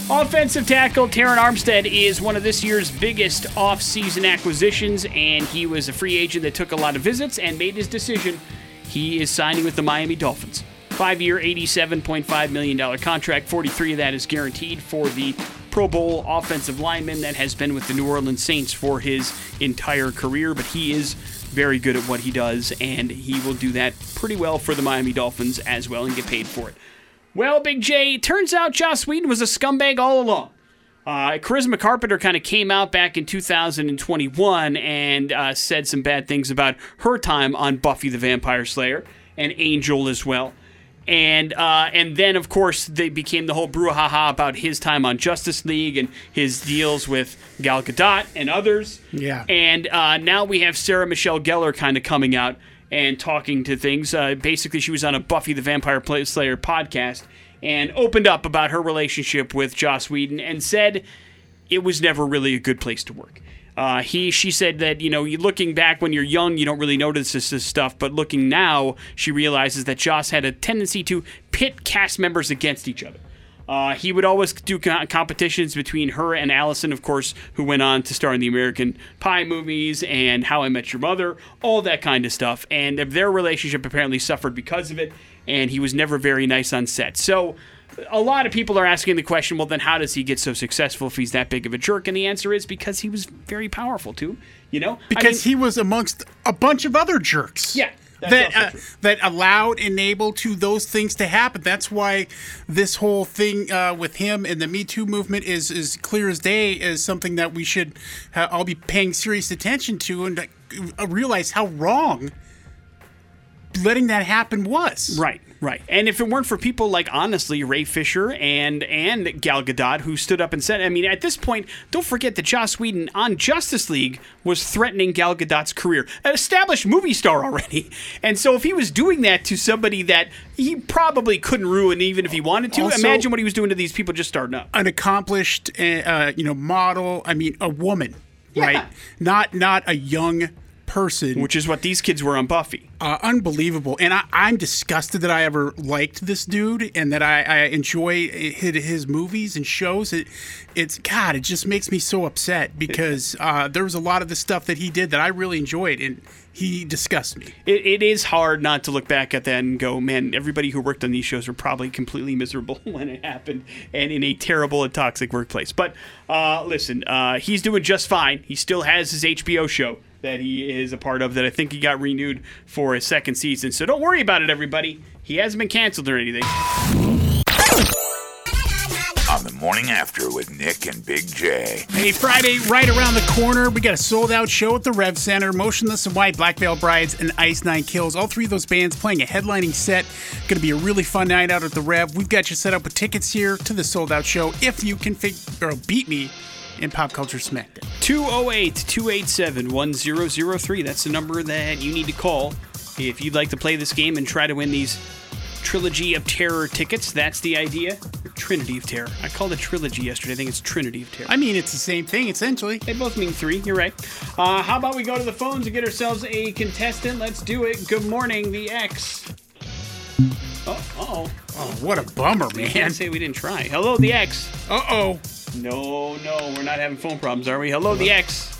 Offensive tackle Terron Armstead is one of this year's biggest off-season acquisitions and he was a free agent that took a lot of visits and made his decision. He is signing with the Miami Dolphins Five year, $87.5 million contract. 43 of that is guaranteed for the Pro Bowl offensive lineman that has been with the New Orleans Saints for his entire career, but he is very good at what he does, and he will do that pretty well for the Miami Dolphins as well and get paid for it. Well, Big J, turns out Joss Whedon was a scumbag all along. Uh, Charisma Carpenter kind of came out back in 2021 and uh, said some bad things about her time on Buffy the Vampire Slayer and Angel as well. And uh, and then of course they became the whole brouhaha about his time on Justice League and his deals with Gal Gadot and others. Yeah. And uh, now we have Sarah Michelle Gellar kind of coming out and talking to things. Uh, basically, she was on a Buffy the Vampire Slayer podcast and opened up about her relationship with Joss Whedon and said it was never really a good place to work. Uh, he, she said that you know, looking back when you're young, you don't really notice this, this stuff, but looking now, she realizes that Joss had a tendency to pit cast members against each other. Uh, he would always do co- competitions between her and Allison, of course, who went on to star in the American Pie movies and How I Met Your Mother, all that kind of stuff. And their relationship apparently suffered because of it, and he was never very nice on set. So, a lot of people are asking the question well, then how does he get so successful if he's that big of a jerk? And the answer is because he was very powerful, too. You know? I Because mean- he was amongst a bunch of other jerks. yeah. that uh, that allowed enabled to those things to happen. That's why this whole thing uh, with him and the Me Too movement is is clear as day is something that we should uh, all be paying serious attention to and uh, realize how wrong letting that happen was. Right, right. And if it weren't for people like honestly Ray Fisher and and Gal Gadot who stood up and said, I mean, at this point, don't forget that Joss Whedon on Justice League was threatening Gal Gadot's career, an established movie star already. [LAUGHS] And so if he was doing that to somebody that he probably couldn't ruin even if he wanted to, Also- imagine what he was doing to these people just starting up. An accomplished, uh, uh, you know, model. I mean, a woman, right? Not not a young person. Which is what these kids were on Buffy. uh, unbelievable. And I, I'm disgusted that I ever liked this dude and that I, I enjoy his, his movies and shows. It, it's God, it just makes me so upset because uh, there was a lot of the stuff that he did that I really enjoyed, and he disgusts me. It, it is hard not to look back at that and go, man, everybody who worked on these shows were probably completely miserable [LAUGHS] when it happened and in a terrible and toxic workplace. But uh, listen, uh, he's doing just fine. He still has his HBO show that he is a part of that I think he got renewed for a second season. So don't worry about it, everybody. He hasn't been canceled or anything. On the morning after with Nick and Big J. Hey, Friday, right around the corner, we got a sold out show at the Rev Center. Motionless in White, Black Veil Brides, and Ice Nine Kills. All three of those bands playing a headlining set. Going to be a really fun night out at the Rev. We've got you set up with tickets here to the sold out show if you can fig- or beat me in Pop Culture Smackdown. 208 287 1003. That's the number that you need to call if you'd like to play this game and try to win these Trilogy of Terror tickets. That's the idea. Trinity of Terror. I called it Trilogy yesterday. I think it's Trinity of Terror. I mean, it's the same thing, essentially. They both mean three. You're right. Uh, how about we go to the phones and get ourselves a contestant? Let's do it. Good morning, the X. Oh, oh. Oh, what a bummer, [LAUGHS] Man, man. say we didn't try. Hello, the X. Uh oh. No, no, we're not having phone problems, are we? Hello, the X.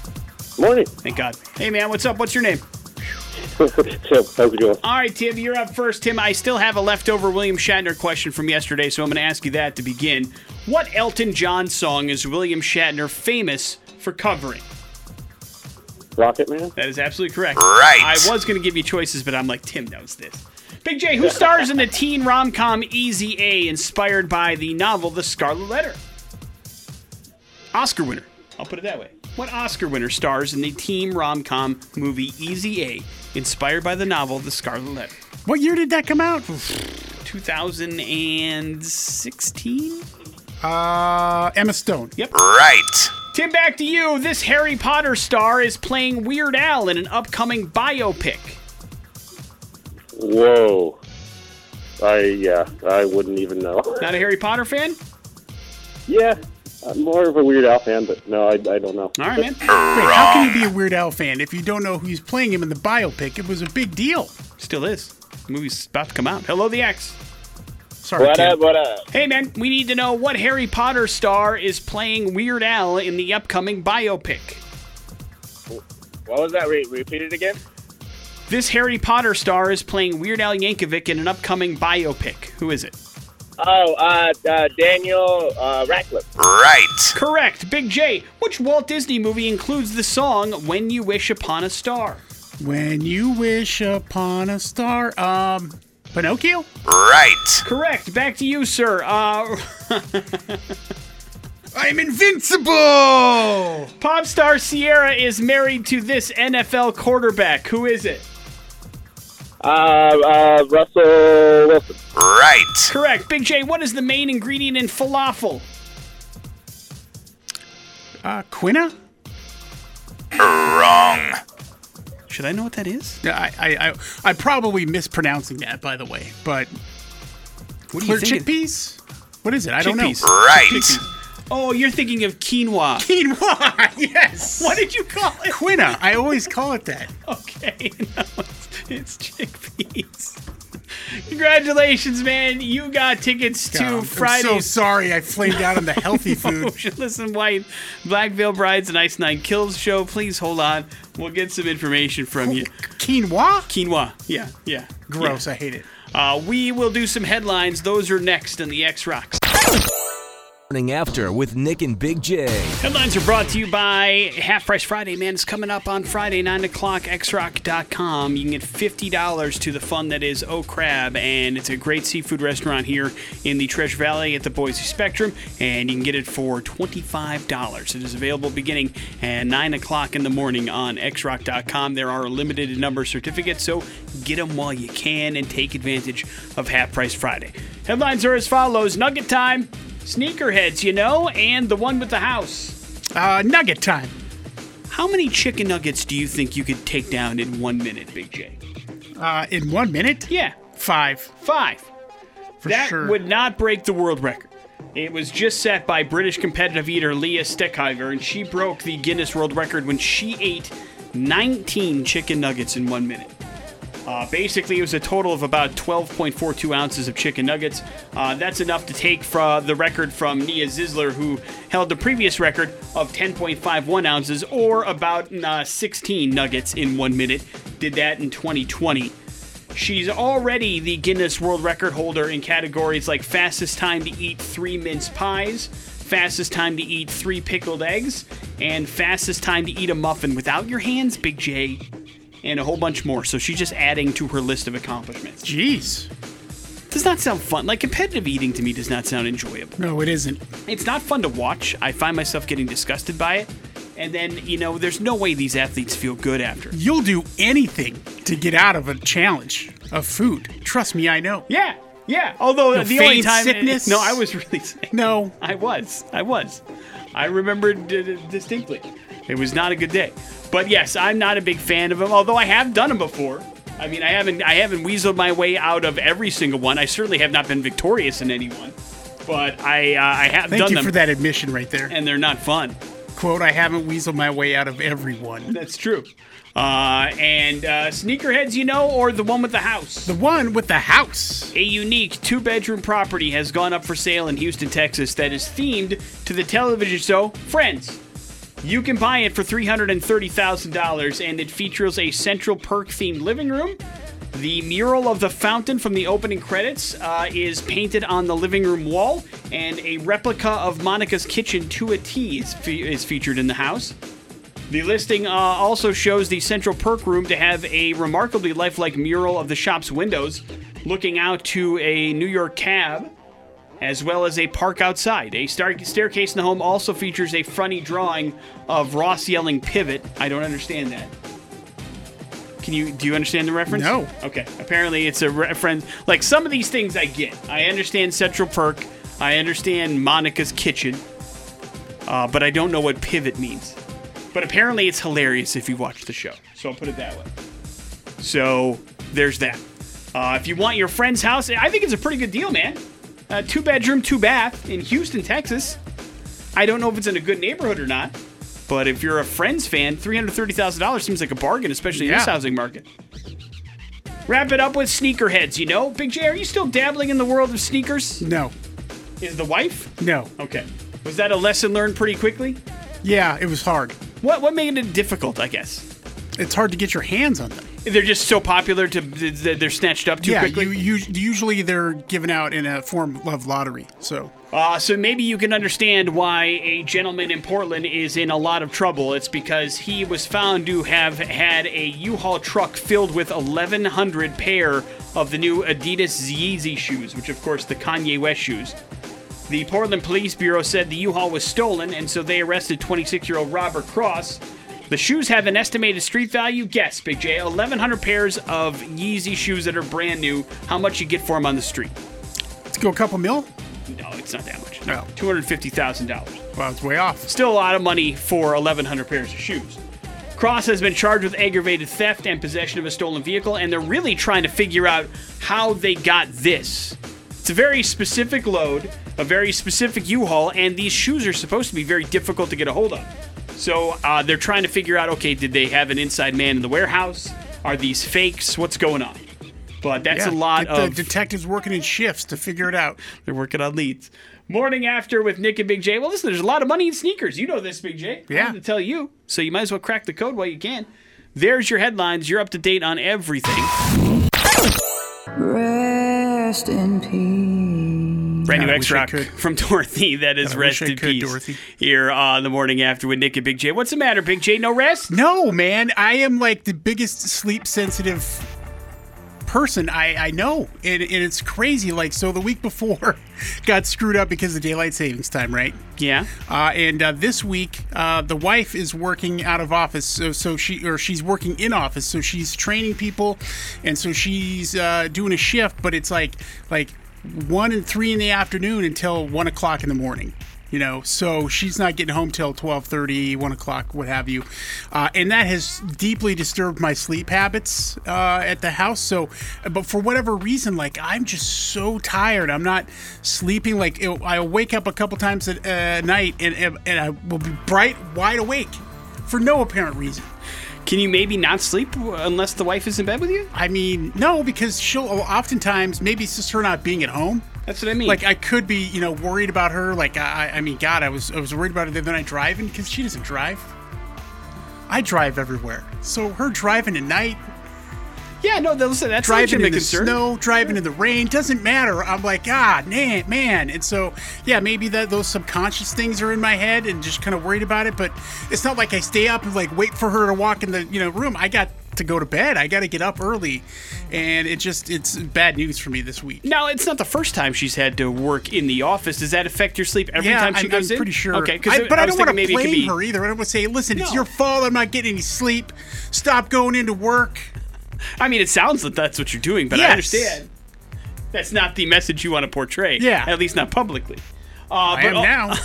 Morning. Thank God. Hey, man, what's up? What's your name? [LAUGHS] so, how's it going? All right, Tim, you're up first. Tim, I still have a leftover William Shatner question from yesterday, so I'm going to ask you that to begin. What Elton John song is William Shatner famous for covering? Rocket Man? That is absolutely correct. Right. I was going to give you choices, but I'm like, Tim knows this. Big J, who stars in the [LAUGHS] teen rom com Easy A, inspired by the novel The Scarlet Letter? Oscar winner. I'll put it that way. What Oscar winner stars in the team rom com movie Easy A, inspired by the novel The Scarlet Letter? What year did that come out? 2016? Uh, Emma Stone. Yep. Right. Tim, back to you. This Harry Potter star is playing Weird Al in an upcoming biopic. Whoa. I, yeah, I wouldn't even know. Not a Harry Potter fan? yeah, I'm more of a Weird Al fan, but no, I, I don't know. All right, man. Wait, how can you be a Weird Al fan if you don't know who's playing him in the biopic? It was a big deal. Still is. The movie's about to come out. Hello, the X. Sorry, What Tim. up, what up? Hey, man, we need to know what Harry Potter star is playing Weird Al in the upcoming biopic. What was that? Re- repeat it again? This Harry Potter star is playing Weird Al Yankovic in an upcoming biopic. Who is it? Oh, uh, uh Daniel uh, Radcliffe. Right. Correct. Big J. Which Walt Disney movie includes the song When You Wish Upon a Star? When you wish upon a star, um, Pinocchio. Right. Correct. Back to you, sir. Uh, [LAUGHS] I'm invincible. pop star Ciara is married to this NFL quarterback. Who is it? Uh, uh, Russell Wilson. Right. Correct. Big J. What is the main ingredient in falafel? Uh, Quina. Wrong. Should I know what that is? Yeah, I, I, I, I'm probably mispronouncing that, by the way. But What are clear you thinking? chickpeas. What is it? I don't know. Chickpeas. Right. Oh, you're thinking of quinoa. [LAUGHS] Quinoa. Yes. What did you call it? Quina. I always call it that. Okay, [LAUGHS] no, it's, it's chickpeas. Congratulations, man! You got tickets to God, I'm so sorry. I flamed out on the healthy [LAUGHS] food. Listen, White, Black Veil Brides and Ice Nine Kills show. Please hold on. We'll get some information from you. Quinoa. Quinoa. Yeah, yeah. Gross. I hate it. Uh, we will do some headlines. Those are next in the X Rocks. Morning After with Nick and Big J. Headlines are brought to you by Half Price Friday, man. It's coming up on Friday, 9 o'clock, xrock.com. You can get $50 to the fund that is Oh Crab, and it's a great seafood restaurant here in the Treasure Valley at the Boise Spectrum, and you can get it for $25. It is available beginning at 9 o'clock in the morning on xrock.com. There are a limited number of certificates, so get them while you can and take advantage of Half Price Friday. Headlines are as follows Nugget time, sneakerheads, you know, and the one with the house. Uh, nugget time. How many chicken nuggets do you think you could take down in one minute, Big J? Uh, in one minute? Yeah, Five. five. For that sure. would not break the world record. It was just set by British competitive eater Leah Shutkever, and she broke the Guinness World Record when she ate 19 chicken nuggets in one minute. Uh, basically, it was a total of about 12.42 ounces of chicken nuggets. Uh, that's enough to take fra- the record from Nia Zisler, who held the previous record of 10.51 ounces, or about uh, 16 nuggets in one minute. Did that in 2020. She's already the Guinness World Record holder in categories like fastest time to eat three mince pies, fastest time to eat three pickled eggs, and fastest time to eat a muffin without your hands, Big J, and a whole bunch more. So she's just adding to her list of accomplishments. Jeez. Does not sound fun. Like competitive eating to me does not sound enjoyable. No, it isn't. It's not fun to watch. I find myself getting disgusted by it. And then, you know, there's no way these athletes feel good after. You'll do anything to get out of a challenge of food. Trust me, I know. Yeah, yeah. Although No the only faint time sickness? [LAUGHS] no, I was really sick. No. I was. I was. I remember d- d- distinctly. It was not a good day. But yes, I'm not a big fan of them. Although I have done them before. I mean, I haven't. I haven't weaseled my way out of every single one. I certainly have not been victorious in any one. But I, uh, I have Thank done you them, for that admission right there. and they're not fun. Quote, I haven't weaseled my way out of everyone. That's true. Uh, and uh, sneakerheads, you know, or the one with the house. The one with the house. A unique two bedroom property has gone up for sale in Houston, Texas that is themed to the television show Friends. You can buy it for $330,000 and it features a Central Perk themed living room. The mural of the fountain from the opening credits uh, is painted on the living room wall, and a replica of Monica's kitchen to a T is, fe- is featured in the house. The listing uh, also shows the Central Perk Room to have a remarkably lifelike mural of the shop's windows looking out to a New York cab, as well as a park outside. A star- staircase in the home also features a funny drawing of Ross yelling pivot. I don't understand that. Can you do you understand the reference? No. Okay. Apparently it's a reference. Like some of these things I get. I understand Central Perk. I understand Monica's kitchen. Uh, but I don't know what pivot means. But apparently it's hilarious if you watch the show. So I'll put it that way. So there's that. Uh, if you want your friend's house, I think it's a pretty good deal, man. Uh, two bedroom, two bath in Houston, Texas. I don't know if it's in a good neighborhood or not, but if you're a Friends fan, $330,000 seems like a bargain, especially in this housing market. Wrap it up with sneakerheads, you know? Big J, are you still dabbling in the world of sneakers? No. Is the wife? No. Okay. Was that a lesson learned pretty quickly? Yeah, it was hard. What what made it difficult, I guess? It's hard to get your hands on them. They're just so popular to they're snatched up too yeah, quickly. you, you, usually they're given out in a form of lottery. So Uh, so maybe you can understand why a gentleman in Portland is in a lot of trouble. It's because he was found to have had a U-Haul truck filled with 1,100 pair of the new Adidas Yeezy shoes, which of course the Kanye West shoes. The Portland Police Bureau said the U-Haul was stolen, and so they arrested 26-year-old Robert Cross. The shoes have an estimated street value. Guess, Big J, 1,100 pairs of Yeezy shoes that are brand new. How much you get for them on the street? let's go a couple mil. No, it's not that much. No. two hundred fifty thousand dollars. Well, it's way off. Still a lot of money for 1,100 pairs of shoes. Cross has been charged with aggravated theft and possession of a stolen vehicle, and they're really trying to figure out how they got this. It's a very specific load, a very specific U-Haul, and these shoes are supposed to be very difficult to get a hold of. So uh, they're trying to figure out, okay, did they have an inside man in the warehouse? Are these fakes? What's going on? But that's Yeah, a lot the of detectives working in shifts to figure it out. they're working on leads. Morning after with Nick and Big J. Well, listen, there's a lot of money in sneakers. You know this, Big J. I Yeah. have to tell you. So you might as well crack the code while you can. There's your headlines. You're up to date on everything. Rest in peace. Brand God, new X Rock from [LAUGHS] Dorothy. That is God, rest in could, peace. Dorothy. Here on the morning after with Nick and Big J. What's the matter, Big J? No rest? No, man, I am like the biggest sleep sensitive person I, I know. And, and it's crazy. Like, so the week before [LAUGHS] got screwed up because of daylight savings time, right? Yeah. Uh, and uh, this week, uh, the wife is working out of office, so, so she or she's working in office, so she's training people, and so she's uh, doing a shift, but it's like like one and three in the afternoon until one o'clock in the morning. You know, so she's not getting home till 12:30, 1 o'clock, what have you, uh, and that has deeply disturbed my sleep habits uh, at the house. So, but for whatever reason, like I'm just so tired. I'm not sleeping. Like it, I'll wake up a couple times at uh, night, and and I will be bright, wide awake, for no apparent reason. Can you maybe not sleep unless the wife is in bed with you? I mean, no, because she'll oh, oftentimes maybe it's just her not being at home. That's what I mean. Like I could be, you know, worried about her. Like I, I mean, God, I was, I was worried about her the other night driving because she doesn't drive. I drive everywhere, so her driving at night, yeah, no, listen, that's driving in the concern. snow, driving in the rain, doesn't matter. I'm like, ah, man, man. And so, yeah, maybe that those subconscious things are in my head and just kind of worried about it. But it's not like I stay up and like wait for her to walk in the you know room. I got to go to bed. I got to get up early, and it just it's bad news for me this week. Now, it's not the first time she's had to work in the office. Does that affect your sleep every yeah, time she I'm, goes I'm in? pretty sure. Okay, I, but I, was don't want to blame be. her either. I don't want to say, listen, it's your fault. I'm not getting any sleep. Stop going into work. [LAUGHS] I mean, it sounds like that's what you're doing, but I understand that's not the message you want to portray. Yeah. at least not publicly. Uh, I but am al- now. [LAUGHS]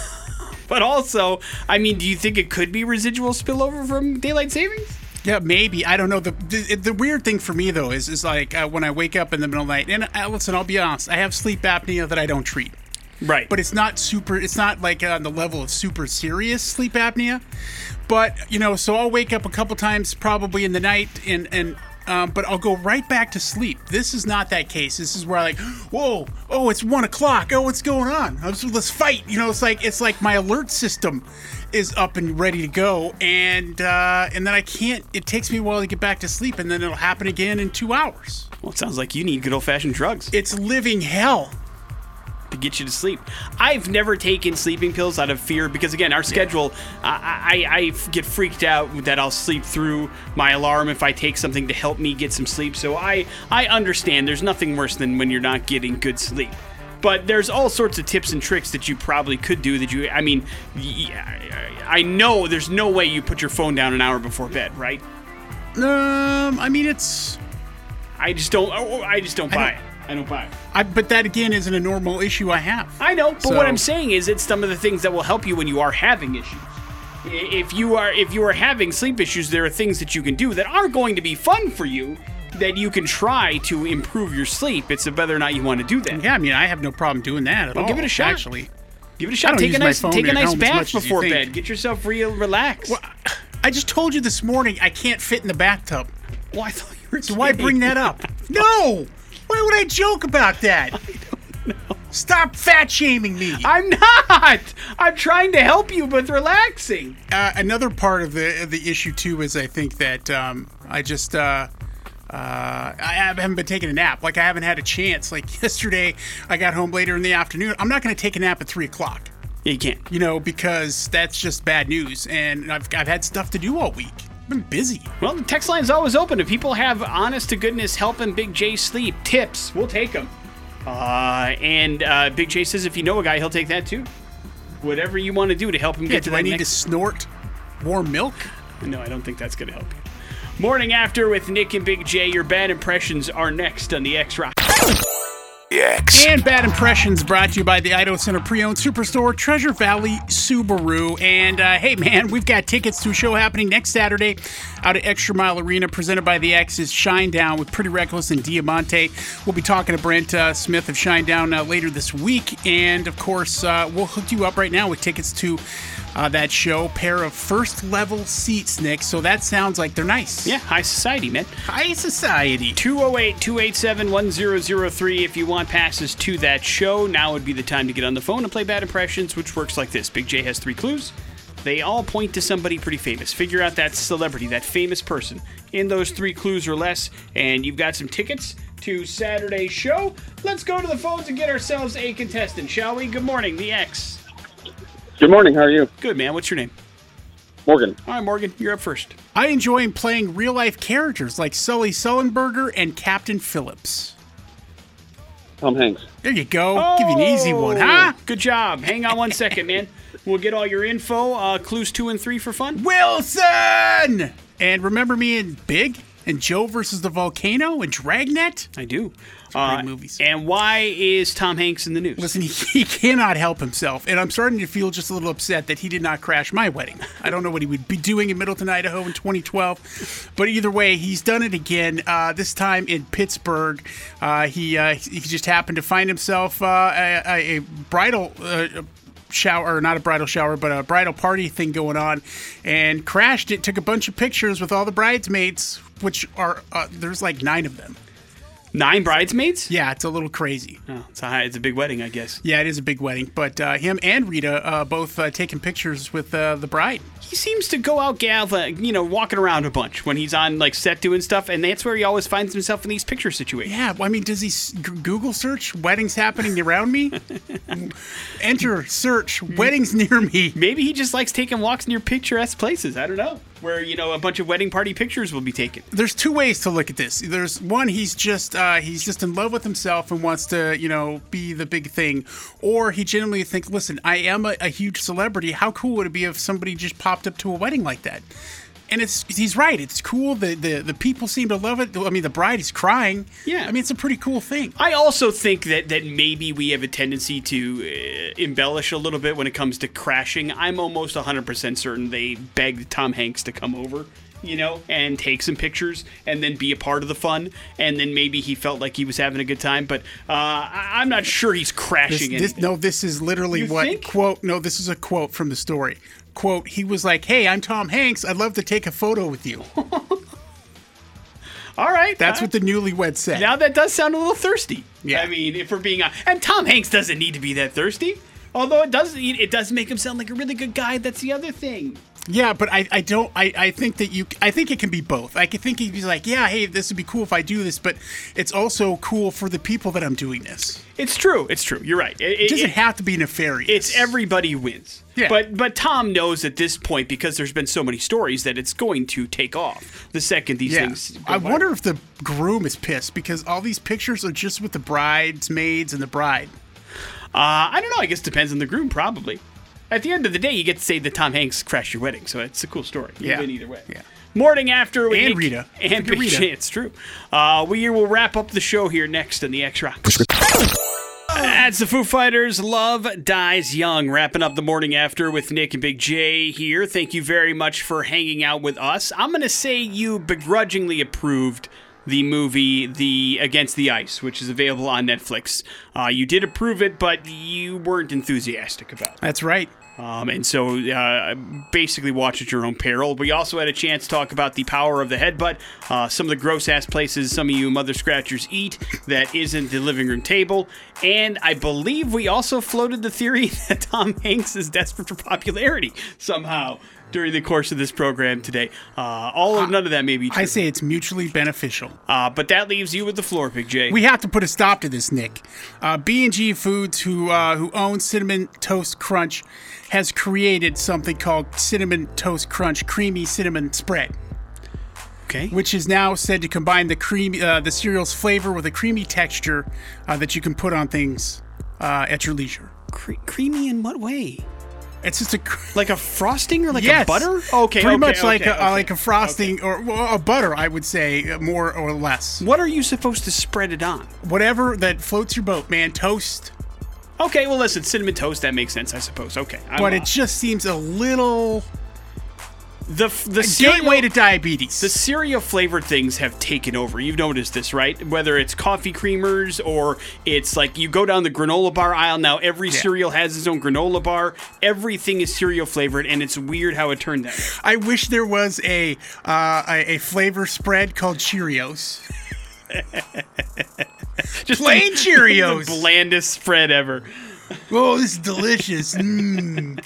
But also, I mean, do you think it could be residual spillover from daylight savings? Yeah, maybe. I don't know. The the, the weird thing for me though is is like uh, when I wake up in the middle of the night. And uh, listen, I'll be honest. I have sleep apnea that I don't treat, Right. but it's not super. It's not like on the level of super serious sleep apnea. But you know, so I'll wake up a couple times probably in the night and and. Um, but I'll go right back to sleep. This is not that case. This is where I like, whoa, oh, it's one o'clock. Oh, what's going on? Was- Let's fight. You know, it's like it's like my alert system is up and ready to go, and uh, and then I can't. It takes me a while to get back to sleep, and then it'll happen again in two hours. well, it sounds like you need good old fashioned drugs It's living hell. To get you to sleep. I've never taken sleeping pills out of fear because, again, our schedule—I get freaked out that I'll sleep through my alarm if I take something to help me get some sleep. So I, I understand there's nothing worse than when you're not getting good sleep. But there's all sorts of tips and tricks that you probably could do that you, I mean, I know there's no way you put your phone down an hour before bed, right? Um, I mean, it's. I just don't, I just don't buy don't- it. I don't buy it. I, but that again isn't a normal issue I have. I know, but So- what I'm saying is, it's some of the things that will help you when you are having issues. If you are if you are having sleep issues, there are things that you can do that aren't going to be fun for you that you can try to improve your sleep. It's whether or not you want to do that. Yeah, I mean, I have no problem doing that at Well, all. give it a shot. Actually, Give it a shot. Take a nice take a nice bath much as you before bed. Get yourself real relaxed. Well, I just told you this morning I can't fit in the bathtub. Well, I thought you were. So why bring that up? [LAUGHS] No. Why would I joke about that? Stop fat shaming me. I'm not. I'm trying to help you with relaxing. uh, another part of the the issue too is I think that um, I just uh, uh, I haven't been taking a nap. Like I haven't had a chance. Like [LAUGHS] yesterday, I got home later in the afternoon. I'm not going to take a nap at three o'clock. Yeah, you can't. You know, because that's just bad news. And I've I've had stuff to do all week. Been busy. Well, the text line's always open. If people have honest to goodness helping Big J sleep tips, we'll take them. Uh, and uh, Big J says if you know a guy, he'll take that too. Whatever you want to do to help him Yeah, get to do I need to snort warm milk? No, I don't think that's going to help you. Morning after with Nick and Big J. Your bad impressions are next on the X Rock. X. And Bad Impressions brought to you by the Idaho Center Pre-Owned Superstore, Treasure Valley Subaru. And uh, hey, man, we've got tickets to a show happening next Saturday out at Extra Mile Arena, presented by the X's Shinedown with Pretty Reckless and Diamante. We'll be talking to Brent uh, Smith of Shinedown uh, later this week. And of course, uh, we'll hook you up right now with tickets to uh, that show. Pair of first level seats, Nick. So that sounds like they're nice. Yeah, high society, man. High society. 208 287 1003 if you want passes to that show. Now would be the time to get on the phone and play Bad Impressions, which works like this Big J has three clues. They all point to somebody pretty famous. Figure out that celebrity, that famous person in those three clues or less, and you've got some tickets to Saturday's show. Let's go to the phones and get ourselves a contestant, shall we? Good morning, the X. Good morning. How are you, Good man. What's your name? Morgan? All right, Morgan, you're up first. I enjoy playing real life characters like Sully Sullenberger and Captain Phillips. Tom Hanks. There you go. Give you an easy one, huh? Good job. Hang on one second, man. We'll get all your info. Uh, clues two and three for fun. Wilson! And remember me in Big and Joe versus the Volcano and Dragnet? I do. Uh, movies. And why is Tom Hanks in the news? Listen, he, [LAUGHS] he cannot help himself, and I'm starting to feel just a little upset that he did not crash my wedding. I don't know what he would be doing in Middleton, Idaho in 2012, but either way, he's done it again. Uh, this time in Pittsburgh, uh, he uh, he just happened to find himself uh, a, a, a bridal. Uh, shower or not a bridal shower but a bridal party thing going on and crashed it took a bunch of pictures with all the bridesmaids which are uh, there's like nine of them Nine bridesmaids? yeah it's a little crazy Oh, it's a high, it's a big wedding, I guess. yeah, it is a big wedding, but uh, him and Rita uh, both uh, taking pictures with uh, the bride. He seems to go out uh, you know, walking around a bunch when he's on like set doing stuff, and that's where he always finds himself in these picture situations. Yeah, well, I mean, does he s- g- Google search weddings happening around me? [LAUGHS] Enter search weddings near me. Maybe he just likes taking walks near picturesque places. I don't know. Where you know a bunch of wedding party pictures will be taken. There's two ways to look at this. There's one, he's just uh, he's just in love with himself and wants to you know be the big thing, or he genuinely thinks, listen, I am a, a huge celebrity. How cool would it be if somebody just popped up to a wedding like that? And it's he's right. It's cool. The, the the people seem to love it. I mean, the bride is crying. Yeah. I mean, it's a pretty cool thing. I also think that that maybe we have a tendency to uh, embellish a little bit when it comes to crashing. I'm almost 100% certain they begged Tom Hanks to come over, you know, and take some pictures and then be a part of the fun. And then maybe he felt like he was having a good time, but uh, I'm not sure he's crashing this, anything. no, this is literally You what think? quote. No, this is a quote from the story. Quote: He was like, "Hey, I'm Tom Hanks. I'd love to take a photo with you." [LAUGHS] All right. That's uh, what the newlywed said. Now that does sound a little thirsty. Yeah. I mean, if we're being honest, and Tom Hanks doesn't need to be that thirsty. Although it does, it does make him sound like a really good guy. That's the other thing. Yeah, but I, I don't I, I think that you I think it can be both. I can think he'd be like, yeah, hey, this would be cool if I do this, but it's also cool for the people that I'm doing this. It's true. It's true. You're right. It, It doesn't it- have to be nefarious. it's everybody wins. Yeah. But but Tom knows at this point because there's been so many stories that it's going to take off the second these Yeah. things. go I viral. wonder if the groom is pissed because all these pictures are just with the bridesmaids and the bride. Uh, I don't know. I guess it depends on the groom, probably. At the end of the day, you get to say that Tom Hanks crashed your wedding, so it's a cool story. You Yeah. win either way. Yeah. Morning after with And Rita. and Big [LAUGHS] Rita. It's true. Uh, we will wrap up the show here next on the X Rock. That's the Foo Fighters. Love dies young. Wrapping up the morning after with Nick and Big J here. Thank you very much for hanging out with us. I'm gonna say you begrudgingly approved the movie The Against the Ice, which is available on Netflix. Uh, you did approve it, but you weren't enthusiastic about it. That's right. Um, and so uh, basically watch at your own peril. We also had a chance to talk about the power of the headbutt, uh, some of the gross ass places some of you mother scratchers eat that isn't the living room table. And I believe we also floated the theory [LAUGHS] that Tom Hanks is desperate for popularity somehow during the course of this program today. Uh, all of none of that may be true. I say it's mutually beneficial. Uh, but that leaves you with the floor, Big J. We have to put a stop to this, Nick. Uh, B&G Foods, who uh, who owns Cinnamon Toast Crunch, has created something called Cinnamon Toast Crunch Creamy Cinnamon Spread, okay. which is now said to combine the creamy uh, the cereal's flavor with a creamy texture uh, that you can put on things uh, at your leisure. Cre- creamy in what way? It's just a cr- [LAUGHS] Like a frosting or like yes, a butter? Okay, pretty okay, much like okay, a, okay. like a frosting or well, a butter, I would say, uh, more or less. What are you supposed to spread it on? Whatever that floats your boat, man. Toast, Okay, well, listen, cinnamon toast, that makes sense, I suppose. Okay. I'm, but it just seems a little the, the cereal, gateway to diabetes. The cereal flavored things have taken over. You've noticed this, right? Whether it's coffee creamers or it's like you go down the granola bar aisle now, every cereal has its own granola bar. Everything is cereal flavored, and it's weird how it turned out. I wish there was a uh, a, a flavor spread called Cheerios. [LAUGHS] [LAUGHS] Just Plain the- [LAUGHS] Cheerios. the blandest spread ever. Oh, this is delicious. Mm.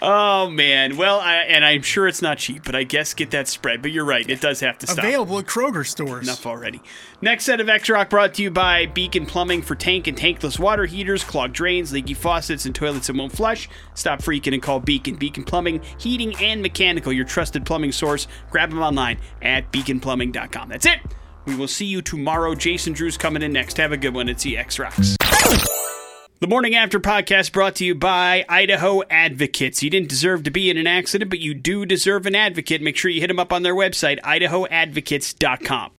Oh man. Well, I, and I'm sure it's not cheap, but I guess get that spread. But you're right, it does have to stop. Available at Kroger stores. Enough already. Next set of X Rock brought to you by Beacon Plumbing for tank and tankless water heaters, clogged drains, leaky faucets, and toilets that won't flush. Stop freaking and call Beacon. Beacon Plumbing, heating and mechanical, your trusted plumbing source. Grab them online at beaconplumbing.com. That's it. We will see you tomorrow. Jason Drew's coming in next. Have a good one. It's the X Rocks. The Morning After podcast brought to you by Idaho Advocates. You didn't deserve to be in an accident, but you do deserve an advocate. Make sure you hit them up on their website, idahoadvocates.com.